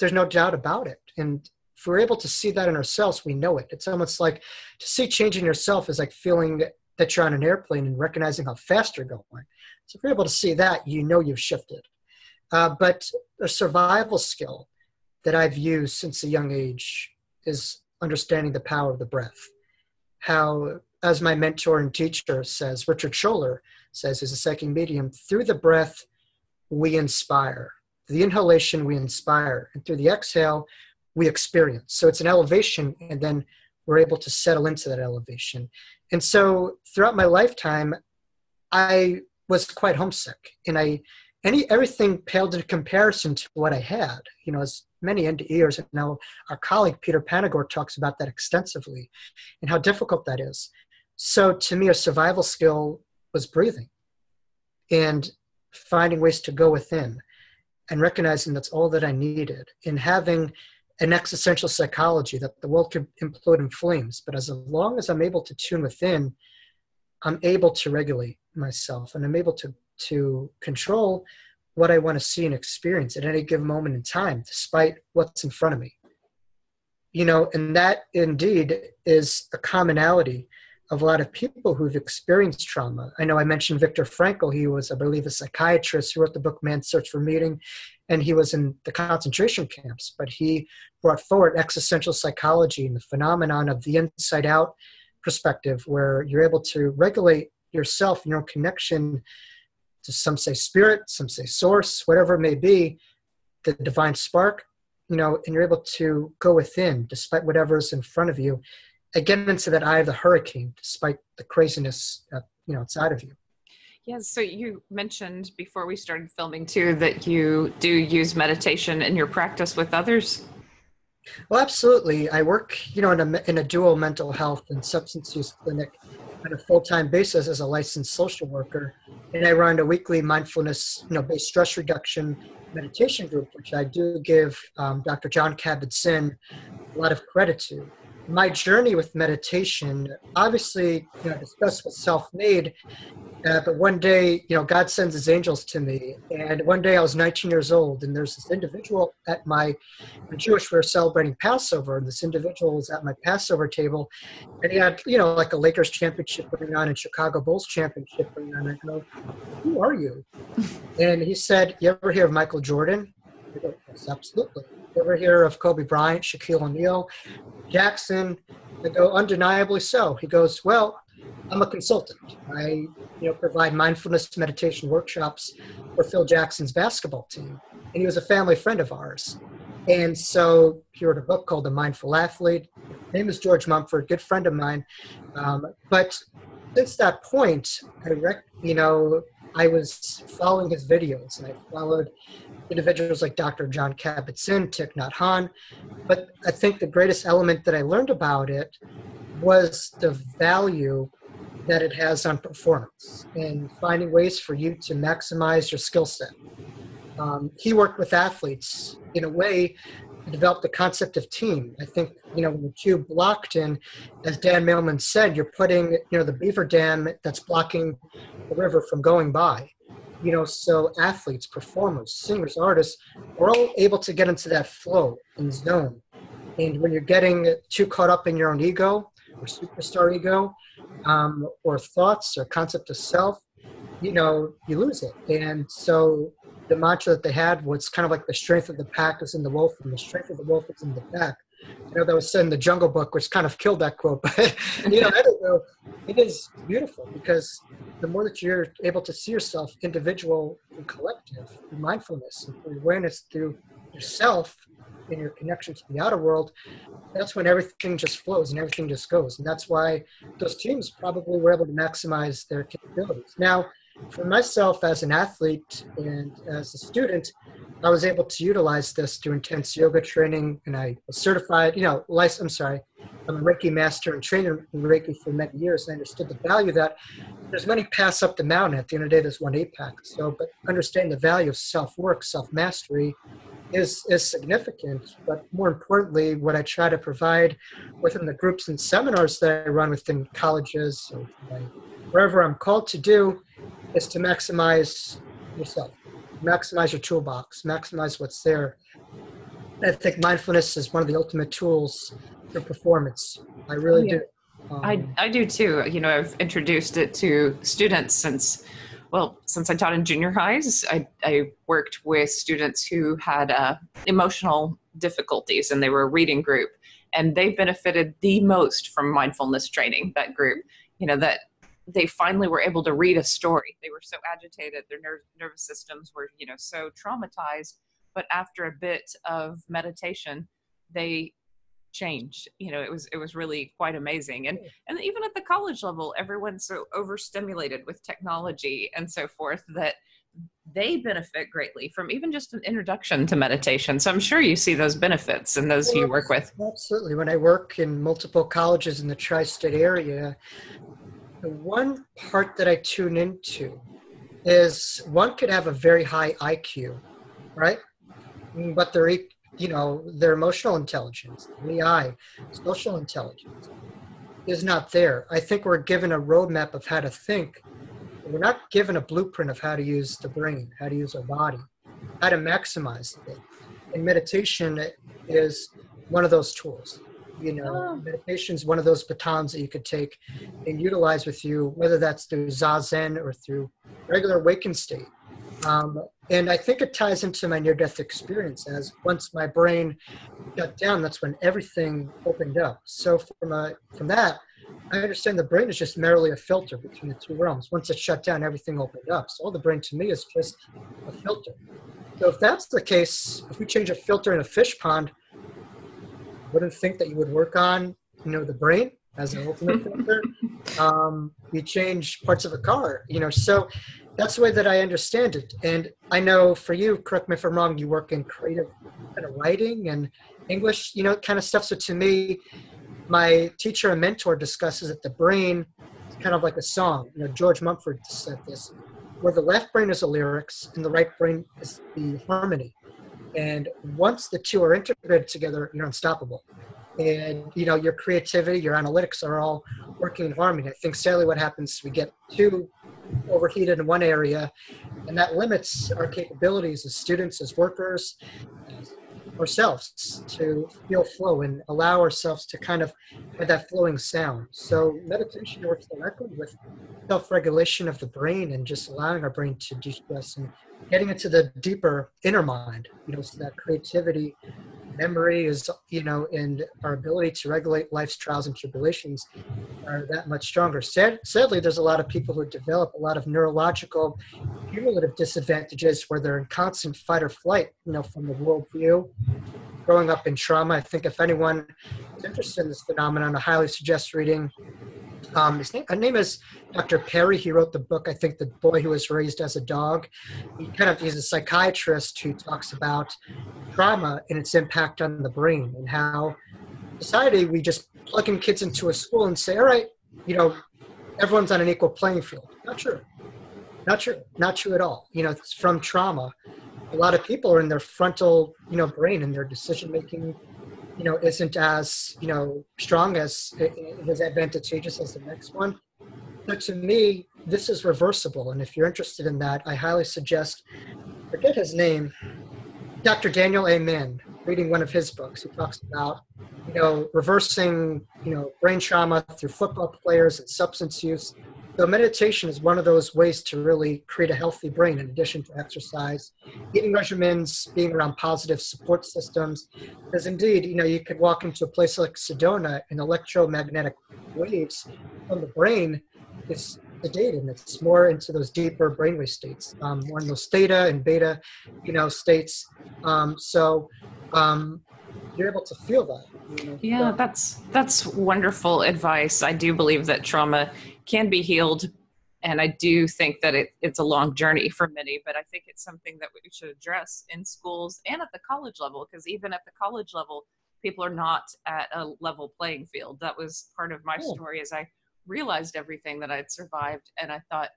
There's no doubt about it. And if we're able to see that in ourselves, we know it. It's almost like to see change in yourself is like feeling that you're on an airplane and recognizing how fast you're going. So if you're able to see that, you know you've shifted. Uh, but a survival skill that I've used since a young age is understanding the power of the breath. How, as my mentor and teacher says, Richard Scholler says, as a psychic medium, through the breath, we inspire. The inhalation, we inspire. And through the exhale, we experience. So it's an elevation, and then we're able to settle into that elevation. And so throughout my lifetime, I was quite homesick, and I any everything paled in comparison to what I had. You know, as many NDEers, and now our colleague Peter Panagore talks about that extensively, and how difficult that is. So to me, a survival skill was breathing, and finding ways to go within, and recognizing that's all that I needed, and having an existential psychology that the world could implode in flames. But as long as I'm able to tune within, I'm able to regulate myself and I'm able to, to control what I want to see and experience at any given moment in time, despite what's in front of me. You know, and that indeed is a commonality of a lot of people who've experienced trauma. I know I mentioned Viktor Frankl. He was, I believe, a psychiatrist who wrote the book Man's Search for Meaning, and he was in the concentration camps. But he brought forward existential psychology and the phenomenon of the inside out perspective, where you're able to regulate yourself and your own connection to some say spirit, some say source, whatever it may be, the divine spark, you know, and you're able to go within despite whatever's in front of you get into that eye of the hurricane despite the craziness uh, you know outside of you. Yeah so you mentioned before we started filming too that you do use meditation in your practice with others. Well absolutely. I work you know in a, in a dual mental health and substance use clinic on a full-time basis as a licensed social worker. And i run a weekly mindfulness you know based stress reduction meditation group which i do give um, dr John kabat-zinn a lot of credit to my journey with meditation, obviously, you know, discussed was self-made, uh, but one day, you know, God sends His angels to me, and one day I was 19 years old, and there's this individual at my, Jewish. We were celebrating Passover, and this individual was at my Passover table, and he had, you know, like a Lakers championship going on and Chicago Bulls championship going on. I go, "Who are you?" And he said, "You ever hear of Michael Jordan?" "Yes, absolutely." ever hear of Kobe Bryant, Shaquille O'Neal, Jackson? I go, undeniably so. He goes, well, I'm a consultant. I, you know, provide mindfulness meditation workshops for Phil Jackson's basketball team, and he was a family friend of ours. And so he wrote a book called The Mindful Athlete. His name is George Mumford, good friend of mine. Um, but since that point, I, rec- you know, I was following his videos, and I followed individuals like Dr. John Kabat-Zinn, Thich Nhat Hanh. But I think the greatest element that I learned about it was the value that it has on performance and finding ways for you to maximize your skill set. Um, he worked with athletes in a way to develop the concept of team. I think, you know, when the cube blocked in, as Dan Millman said, you're putting, you know, the beaver dam that's blocking the river from going by. You know, so athletes, performers, singers, artists, we're all able to get into that flow and zone. And when you're getting too caught up in your own ego or superstar ego, um, or thoughts or concept of self, you know, you lose it. And so the mantra that they had was kind of like the strength of the pack is in the wolf, and the strength of the wolf is in the pack. I know that was said in the Jungle Book, which kind of killed that quote, but you know, I don't know. It is beautiful because the more that you're able to see yourself individual and collective through mindfulness and through awareness through yourself and your connection to the outer world, that's when everything just flows and everything just goes. And that's why those teams probably were able to maximize their capabilities. Now, for myself as an athlete and as a student, I was able to utilize this through intense yoga training, and I was certified. You know, license. I'm sorry, I'm a Reiki master and trainer in Reiki for many years, and I understood the value that there's many paths up the mountain. At the end of the day, there's one apex. So, but understanding the value of self work, self mastery, is is significant. But more importantly, what I try to provide within the groups and seminars that I run within colleges wherever I'm called to do is to maximize yourself, maximize your toolbox, maximize what's there. I think mindfulness is one of the ultimate tools for performance. I really yeah. do. Um, I, I do too. You know, I've introduced it to students since, well, since I taught in junior highs. I, I worked with students who had uh, emotional difficulties and they were a reading group and they benefited the most from mindfulness training, that group. You know, that they finally were able to read a story. They were so agitated, their ner- nervous systems were, you know, so traumatized. But after a bit of meditation, they changed. You know, it was it was really quite amazing. And hmm. and even at the college level, everyone's so overstimulated with technology and so forth that they benefit greatly from even just an introduction to meditation. So I'm sure you see those benefits in those well, you work with. Absolutely. When I work in multiple colleges in the tri-state area, the one part that I tune into is one could have a very high IQ, right? But their, you know, their emotional intelligence, AI, social intelligence is not there. I think we're given a roadmap of how to think. We're not given a blueprint of how to use the brain, how to use our body, how to maximize it. And meditation is one of those tools you know oh. meditation is one of those batons that you could take and utilize with you whether that's through zazen or through regular awakened state. Um, and i think it ties into my near-death experience as once my brain shut down that's when everything opened up. So from a, from that i understand the brain is just merely a filter between the two realms. Once it's shut down everything opened up. So all the brain to me is just a filter. So if that's the case if we change a filter in a fish pond wouldn't think that you would work on, you know, the brain as an ultimate filter. Um, you change parts of a car, you know. So that's the way that I understand it. And I know for you, correct me if I'm wrong, you work in creative kind of writing and English, you know, kind of stuff. So to me, my teacher and mentor discusses that the brain is kind of like a song. You know, George Mumford said this, where the left brain is the lyrics and the right brain is the harmony. And once the two are integrated together, you're unstoppable. And you know your creativity, your analytics are all working in harmony. I think sadly, what happens is we get too overheated in one area, and that limits our capabilities as students, as workers, ourselves to feel flow and allow ourselves to kind of have that flowing sound. So meditation works directly with self-regulation of the brain and just allowing our brain to de-stress and getting into the deeper inner mind, you know, so that creativity, memory is, you know, and our ability to regulate life's trials and tribulations are that much stronger. Sad, sadly, there's a lot of people who develop a lot of neurological cumulative disadvantages where they're in constant fight or flight, you know, from the worldview. Growing up in trauma, I think if anyone is interested in this phenomenon, I highly suggest reading um, his name, her name is Dr. Perry. He wrote the book, I think, The Boy Who Was Raised as a Dog. He kind of, he's a psychiatrist who talks about trauma and its impact on the brain and how society, we just plug in kids into a school and say, all right, you know, everyone's on an equal playing field. Not true. Not true. Not true at all. You know, it's from trauma. A lot of people are in their frontal, you know, brain and their decision making you know isn't as you know strong as is advantageous as the next one. So to me, this is reversible. And if you're interested in that, I highly suggest, forget his name, Dr. Daniel A. Amen, reading one of his books. He talks about, you know, reversing, you know, brain trauma through football players and substance use. So meditation is one of those ways to really create a healthy brain in addition to exercise, eating regimens, being around positive support systems. Because indeed, you know, you could walk into a place like Sedona and electromagnetic waves from the brain is sedated and it's more into those deeper brainwave states, um, more in those theta and beta, you know, states. Um, so um, you're able to feel that. Yeah, that's that's wonderful advice. I do believe that trauma can be healed, and I do think that it, it's a long journey for many. But I think it's something that we should address in schools and at the college level, because even at the college level, people are not at a level playing field. That was part of my cool. story as I realized everything that I'd survived, and I thought,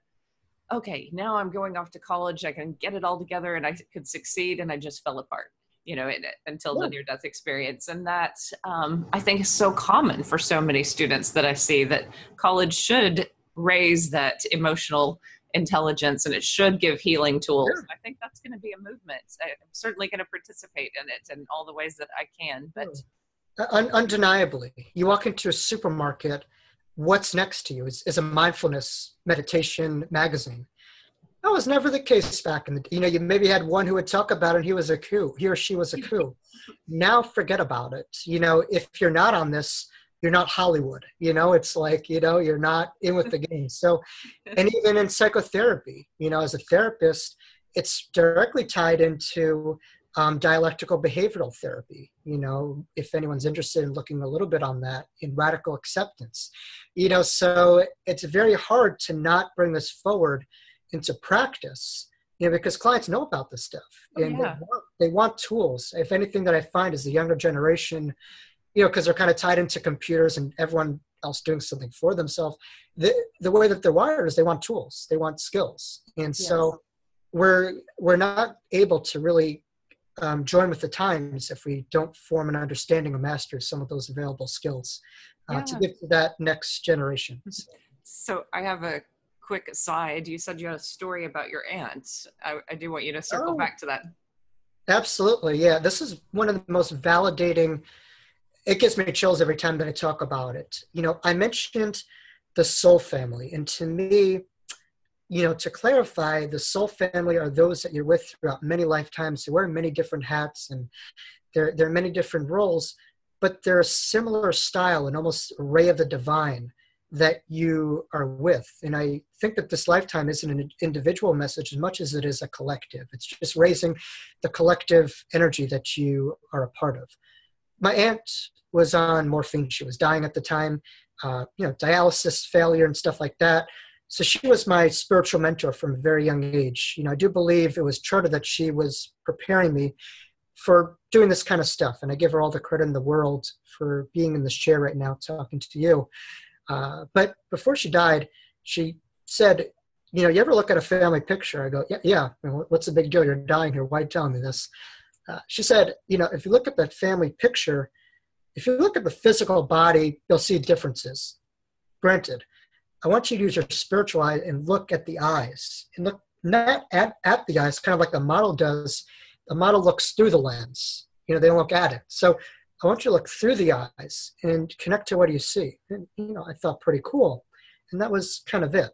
okay, now I'm going off to college. I can get it all together, and I could succeed, and I just fell apart you know it, until yeah. the near death experience. And that um, i think is so common for so many students that i see that college should raise that emotional intelligence and it should give healing tools. Sure. i think that's going to be a movement. I'm certainly going to participate in it in all the ways that i can but Un- undeniably you walk into a supermarket what's next to you is, is a mindfulness meditation magazine that was never the case back in the you know you maybe had one who would talk about it and he was a coup he or she was a coup. Now forget about it. You know if you're not on this you're not hollywood. You know it's like you know you're not in with the game. So and even in psychotherapy you know as a therapist it's directly tied into um, dialectical behavioral therapy. You know if anyone's interested in looking a little bit on that in radical acceptance. You know so it's very hard to not bring this forward into practice you know because clients know about this stuff oh, and yeah. they, want, they want tools if anything that i find is the younger generation you know because they're kind of tied into computers and everyone else doing something for themselves the, the way that they're wired is they want tools they want skills and yes. so we're we're not able to really um, join with the times if we don't form an understanding or master some of those available skills uh, yeah. to give to that next generation so i have a quick aside, you said you had a story about your aunt. I, I do want you to circle oh, back to that. Absolutely. Yeah. This is one of the most validating. It gives me chills every time that I talk about it. You know, I mentioned the soul family. And to me, you know, to clarify, the soul family are those that you're with throughout many lifetimes. They wear many different hats and there, there are many different roles, but they're a similar style and almost ray of the divine that you are with. And I think that this lifetime isn't an individual message as much as it is a collective. It's just raising the collective energy that you are a part of. My aunt was on morphine. She was dying at the time, uh, you know, dialysis failure and stuff like that. So she was my spiritual mentor from a very young age. You know, I do believe it was charted that she was preparing me for doing this kind of stuff. And I give her all the credit in the world for being in this chair right now talking to you. Uh, but before she died, she said, you know, you ever look at a family picture? I go, yeah, yeah. What's the big deal? You're dying here. Why are you telling me this? Uh, she said, you know, if you look at that family picture, if you look at the physical body, you'll see differences. Granted, I want you to use your spiritual eye and look at the eyes and look not at, at the eyes, kind of like the model does. The model looks through the lens. You know, they don't look at it. So I want you to look through the eyes and connect to what you see. And, you know, I thought pretty cool. And that was kind of it.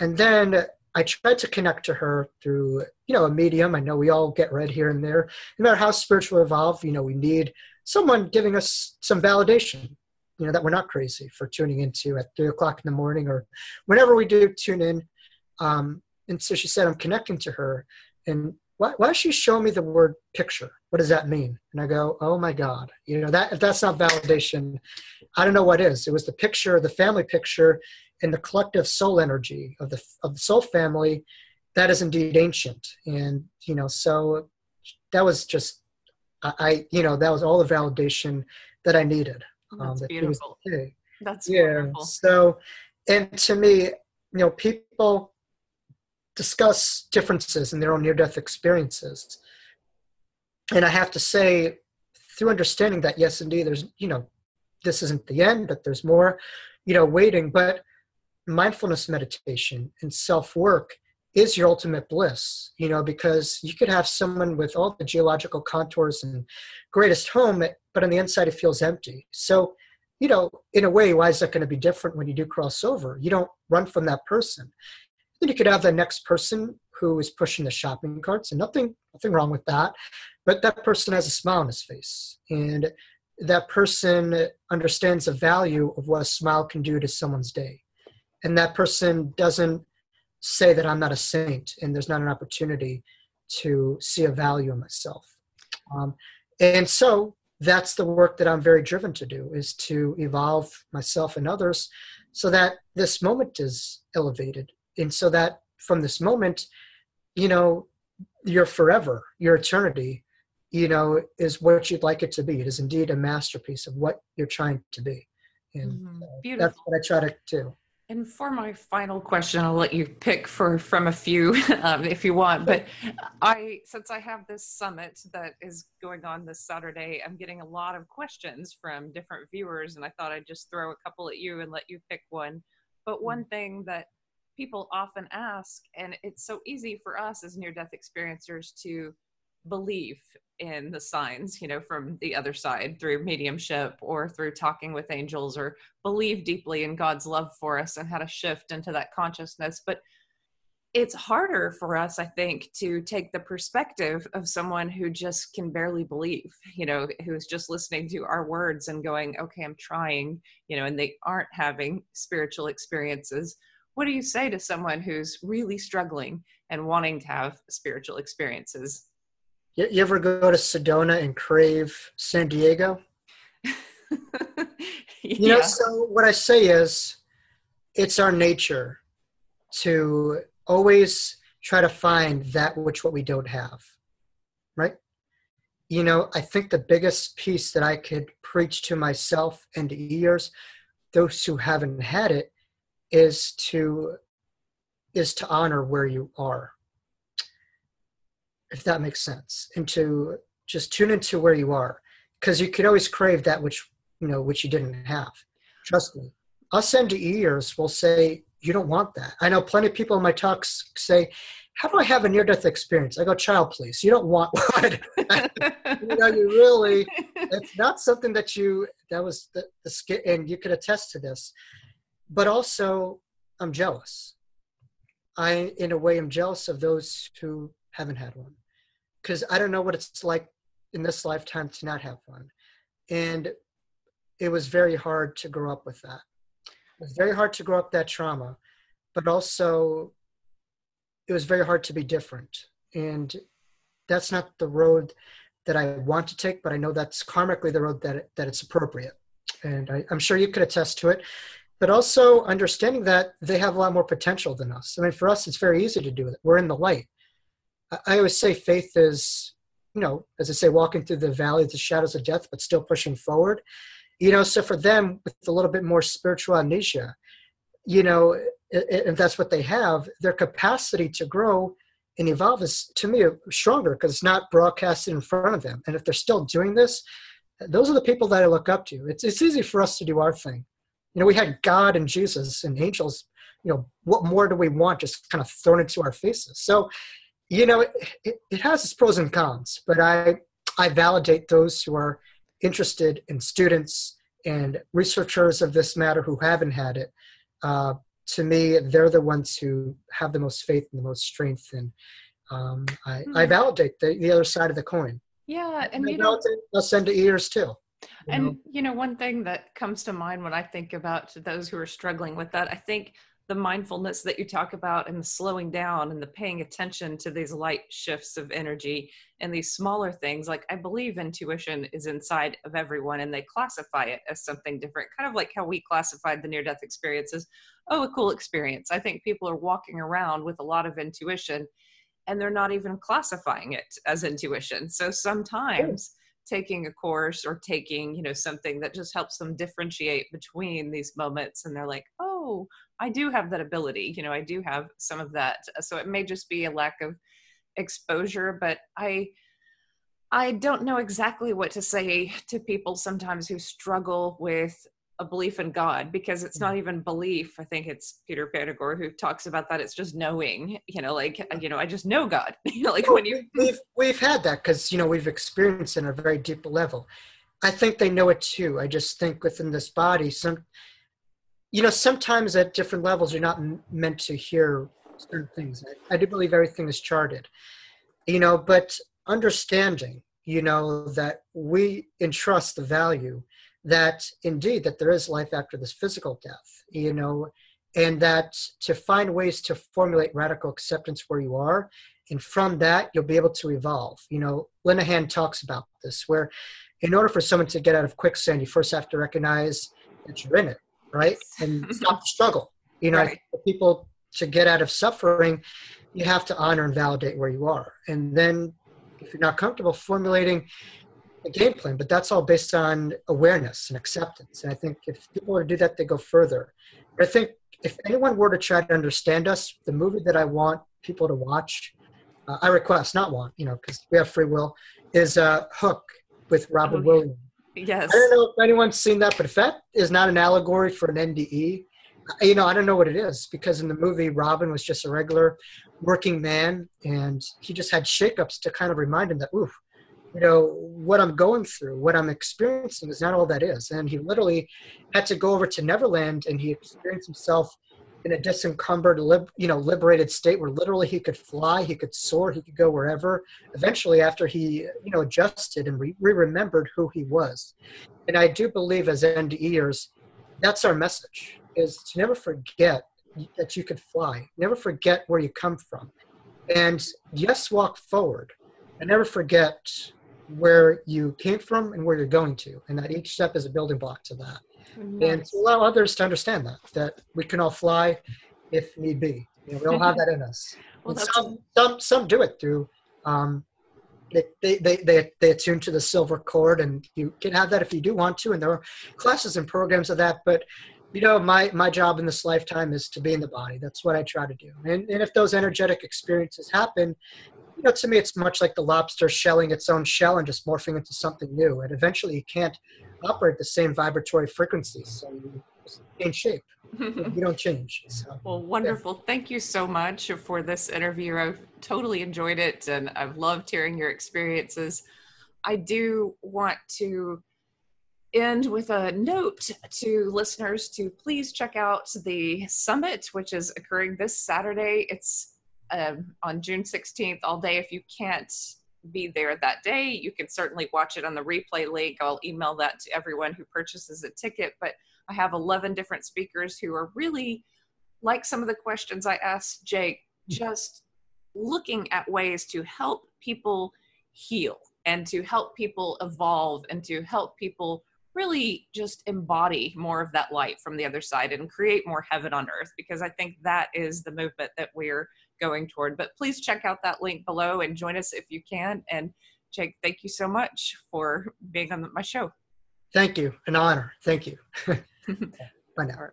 And then I tried to connect to her through, you know, a medium. I know we all get read here and there. No matter how spiritual evolve, you know, we need someone giving us some validation, you know, that we're not crazy for tuning into at three o'clock in the morning or whenever we do tune in. Um, and so she said, I'm connecting to her. And why, why she show me the word picture? What does that mean? And I go, oh my God, you know, that if that's not validation, I don't know what is. It was the picture, the family picture, and the collective soul energy of the of the soul family that is indeed ancient. And you know, so that was just I, you know, that was all the validation that I needed. That's um, that beautiful. Okay. That's yeah. Wonderful. So, and to me, you know, people discuss differences in their own near death experiences. And I have to say, through understanding that, yes, indeed, there's, you know, this isn't the end, but there's more, you know, waiting. But mindfulness meditation and self work is your ultimate bliss, you know, because you could have someone with all the geological contours and greatest home, but on the inside it feels empty. So, you know, in a way, why is that going to be different when you do cross over? You don't run from that person. Then you could have the next person who is pushing the shopping carts, and nothing, nothing wrong with that. But that person has a smile on his face, and that person understands the value of what a smile can do to someone's day, and that person doesn't say that I'm not a saint and there's not an opportunity to see a value in myself. Um, and so that's the work that I'm very driven to do is to evolve myself and others so that this moment is elevated. And so that from this moment, you know, your forever, your eternity, you know, is what you'd like it to be. It is indeed a masterpiece of what you're trying to be. And mm-hmm. that's what I try to do. And for my final question, I'll let you pick for from a few um, if you want. But I, since I have this summit that is going on this Saturday, I'm getting a lot of questions from different viewers, and I thought I'd just throw a couple at you and let you pick one. But one mm. thing that people often ask, and it's so easy for us as near-death experiencers to believe in the signs, you know, from the other side through mediumship or through talking with angels or believe deeply in God's love for us and how to shift into that consciousness. But it's harder for us, I think, to take the perspective of someone who just can barely believe, you know, who's just listening to our words and going, okay, I'm trying, you know, and they aren't having spiritual experiences. What do you say to someone who's really struggling and wanting to have spiritual experiences? You, you ever go to Sedona and crave San Diego? yeah. You know, so what I say is it's our nature to always try to find that which what we don't have. Right? You know, I think the biggest piece that I could preach to myself and to ears, those who haven't had it, is to is to honor where you are if that makes sense, and to just tune into where you are, because you could always crave that which you know which you didn't have. Trust me, us NDEers will say you don't want that. I know plenty of people in my talks say, "How do I have a near-death experience?" I go, "Child, please. You don't want one. you know, you really. It's not something that you. That was the the and you could attest to this. But also, I'm jealous. I, in a way, am jealous of those who haven't had one because I don't know what it's like in this lifetime to not have one. And it was very hard to grow up with that. It was very hard to grow up that trauma, but also it was very hard to be different. And that's not the road that I want to take, but I know that's karmically the road that, that it's appropriate. And I, I'm sure you could attest to it but also understanding that they have a lot more potential than us. I mean, for us, it's very easy to do it. We're in the light. I always say faith is, you know, as I say, walking through the valley of the shadows of death, but still pushing forward. You know, so for them, with a little bit more spiritual amnesia, you know, if that's what they have, their capacity to grow and evolve is, to me, stronger because it's not broadcasted in front of them. And if they're still doing this, those are the people that I look up to. It's it's easy for us to do our thing. You know, we had God and Jesus and angels. You know, what more do we want? Just kind of thrown into our faces. So you know, it, it, has its pros and cons, but I, I validate those who are interested in students and researchers of this matter who haven't had it. Uh, to me, they're the ones who have the most faith and the most strength. And um, I, mm-hmm. I validate the, the other side of the coin. Yeah. And, and you know, I'll send to ears too. And know? you know one thing that comes to mind when i think about those who are struggling with that i think the mindfulness that you talk about and the slowing down and the paying attention to these light shifts of energy and these smaller things like i believe intuition is inside of everyone and they classify it as something different kind of like how we classified the near death experiences oh a cool experience. I think people are walking around with a lot of intuition and they're not even classifying it as intuition. So sometimes taking a course or taking you know something that just helps them differentiate between these moments and they're like oh i do have that ability you know i do have some of that. So it may just be a lack of exposure but i i don't know exactly what to say to people sometimes who struggle with a belief in God because it's not mm. even belief. I think it's Peter Panagore who talks about that. It's just knowing, you know, like, you know, I just know God, you know, like well, when you. We've, we've had that because, you know, we've experienced it a very deep level. I think they know it too. I just think within this body, some, you know, sometimes at different levels, you're not m- meant to hear certain things. I, I do believe everything is charted, you know, but understanding, you know, that we entrust the value that indeed that there is life after this physical death you know and that to find ways to formulate radical acceptance where you are and from that you'll be able to evolve. You know linehan talks about this where in order for someone to get out of quicksand you first have to recognize that you're in it right? And stop the struggle. You know right. for people to get out of suffering you have to honor and validate where you are. And then if you're not comfortable formulating a game plan, but that's all based on awareness and acceptance. And I think if people were to do that, they go further. But I think if anyone were to try to understand us, the movie that I want people to watch, uh, I request, not want, you know, because we have free will, is uh, Hook with Robin oh, Williams. Yes. I don't know if anyone's seen that, but if that is not an allegory for an NDE, you know, I don't know what it is because in the movie, Robin was just a regular working man and he just had shakeups to kind of remind him that, ooh, you know what i'm going through what i'm experiencing is not all that is. And he literally had to go over to neverland and he experienced himself in a disencumbered lib, you know liberated state where literally he could fly he could soar he could go wherever eventually after he you know adjusted and re remembered who he was. And i do believe as ndeers that's our message is to never forget that you could fly never forget where you come from. And yes walk forward and never forget where you came from and where you're going to, and that each step is a building block to that. Nice. And to allow others to understand that that we can all fly if need be. You know, we all have that in us. well, some, some some do it through um, they, they, they, they, they attune to the silver cord and you can have that if you do want to and there are classes and programs of that but you know my my job in this lifetime is to be in the body that's what i try to do and, and if those energetic experiences happen you know, to me, it's much like the lobster shelling its own shell and just morphing into something new. And eventually, you can't operate the same vibratory frequencies, so you change shape. you don't change. So, well, wonderful. Yeah. Thank you so much for this interview. I've totally enjoyed it, and I've loved hearing your experiences. I do want to end with a note to listeners to please check out the summit, which is occurring this Saturday. It's um, on June 16th all day. If you can't be there that day, you can certainly watch it on the replay link. I'll email that to everyone who purchases a ticket. But I have 11 different speakers who are really like some of the questions I asked Jake, just looking at ways to help people heal and to help people evolve and to help people really just embody more of that light from the other side and create more heaven on earth because I think that is the movement that we're going toward. But please check out that link below and join us if you can. And Jake, thank you so much for being on my show. Thank you. An honor. Thank you. Bye now.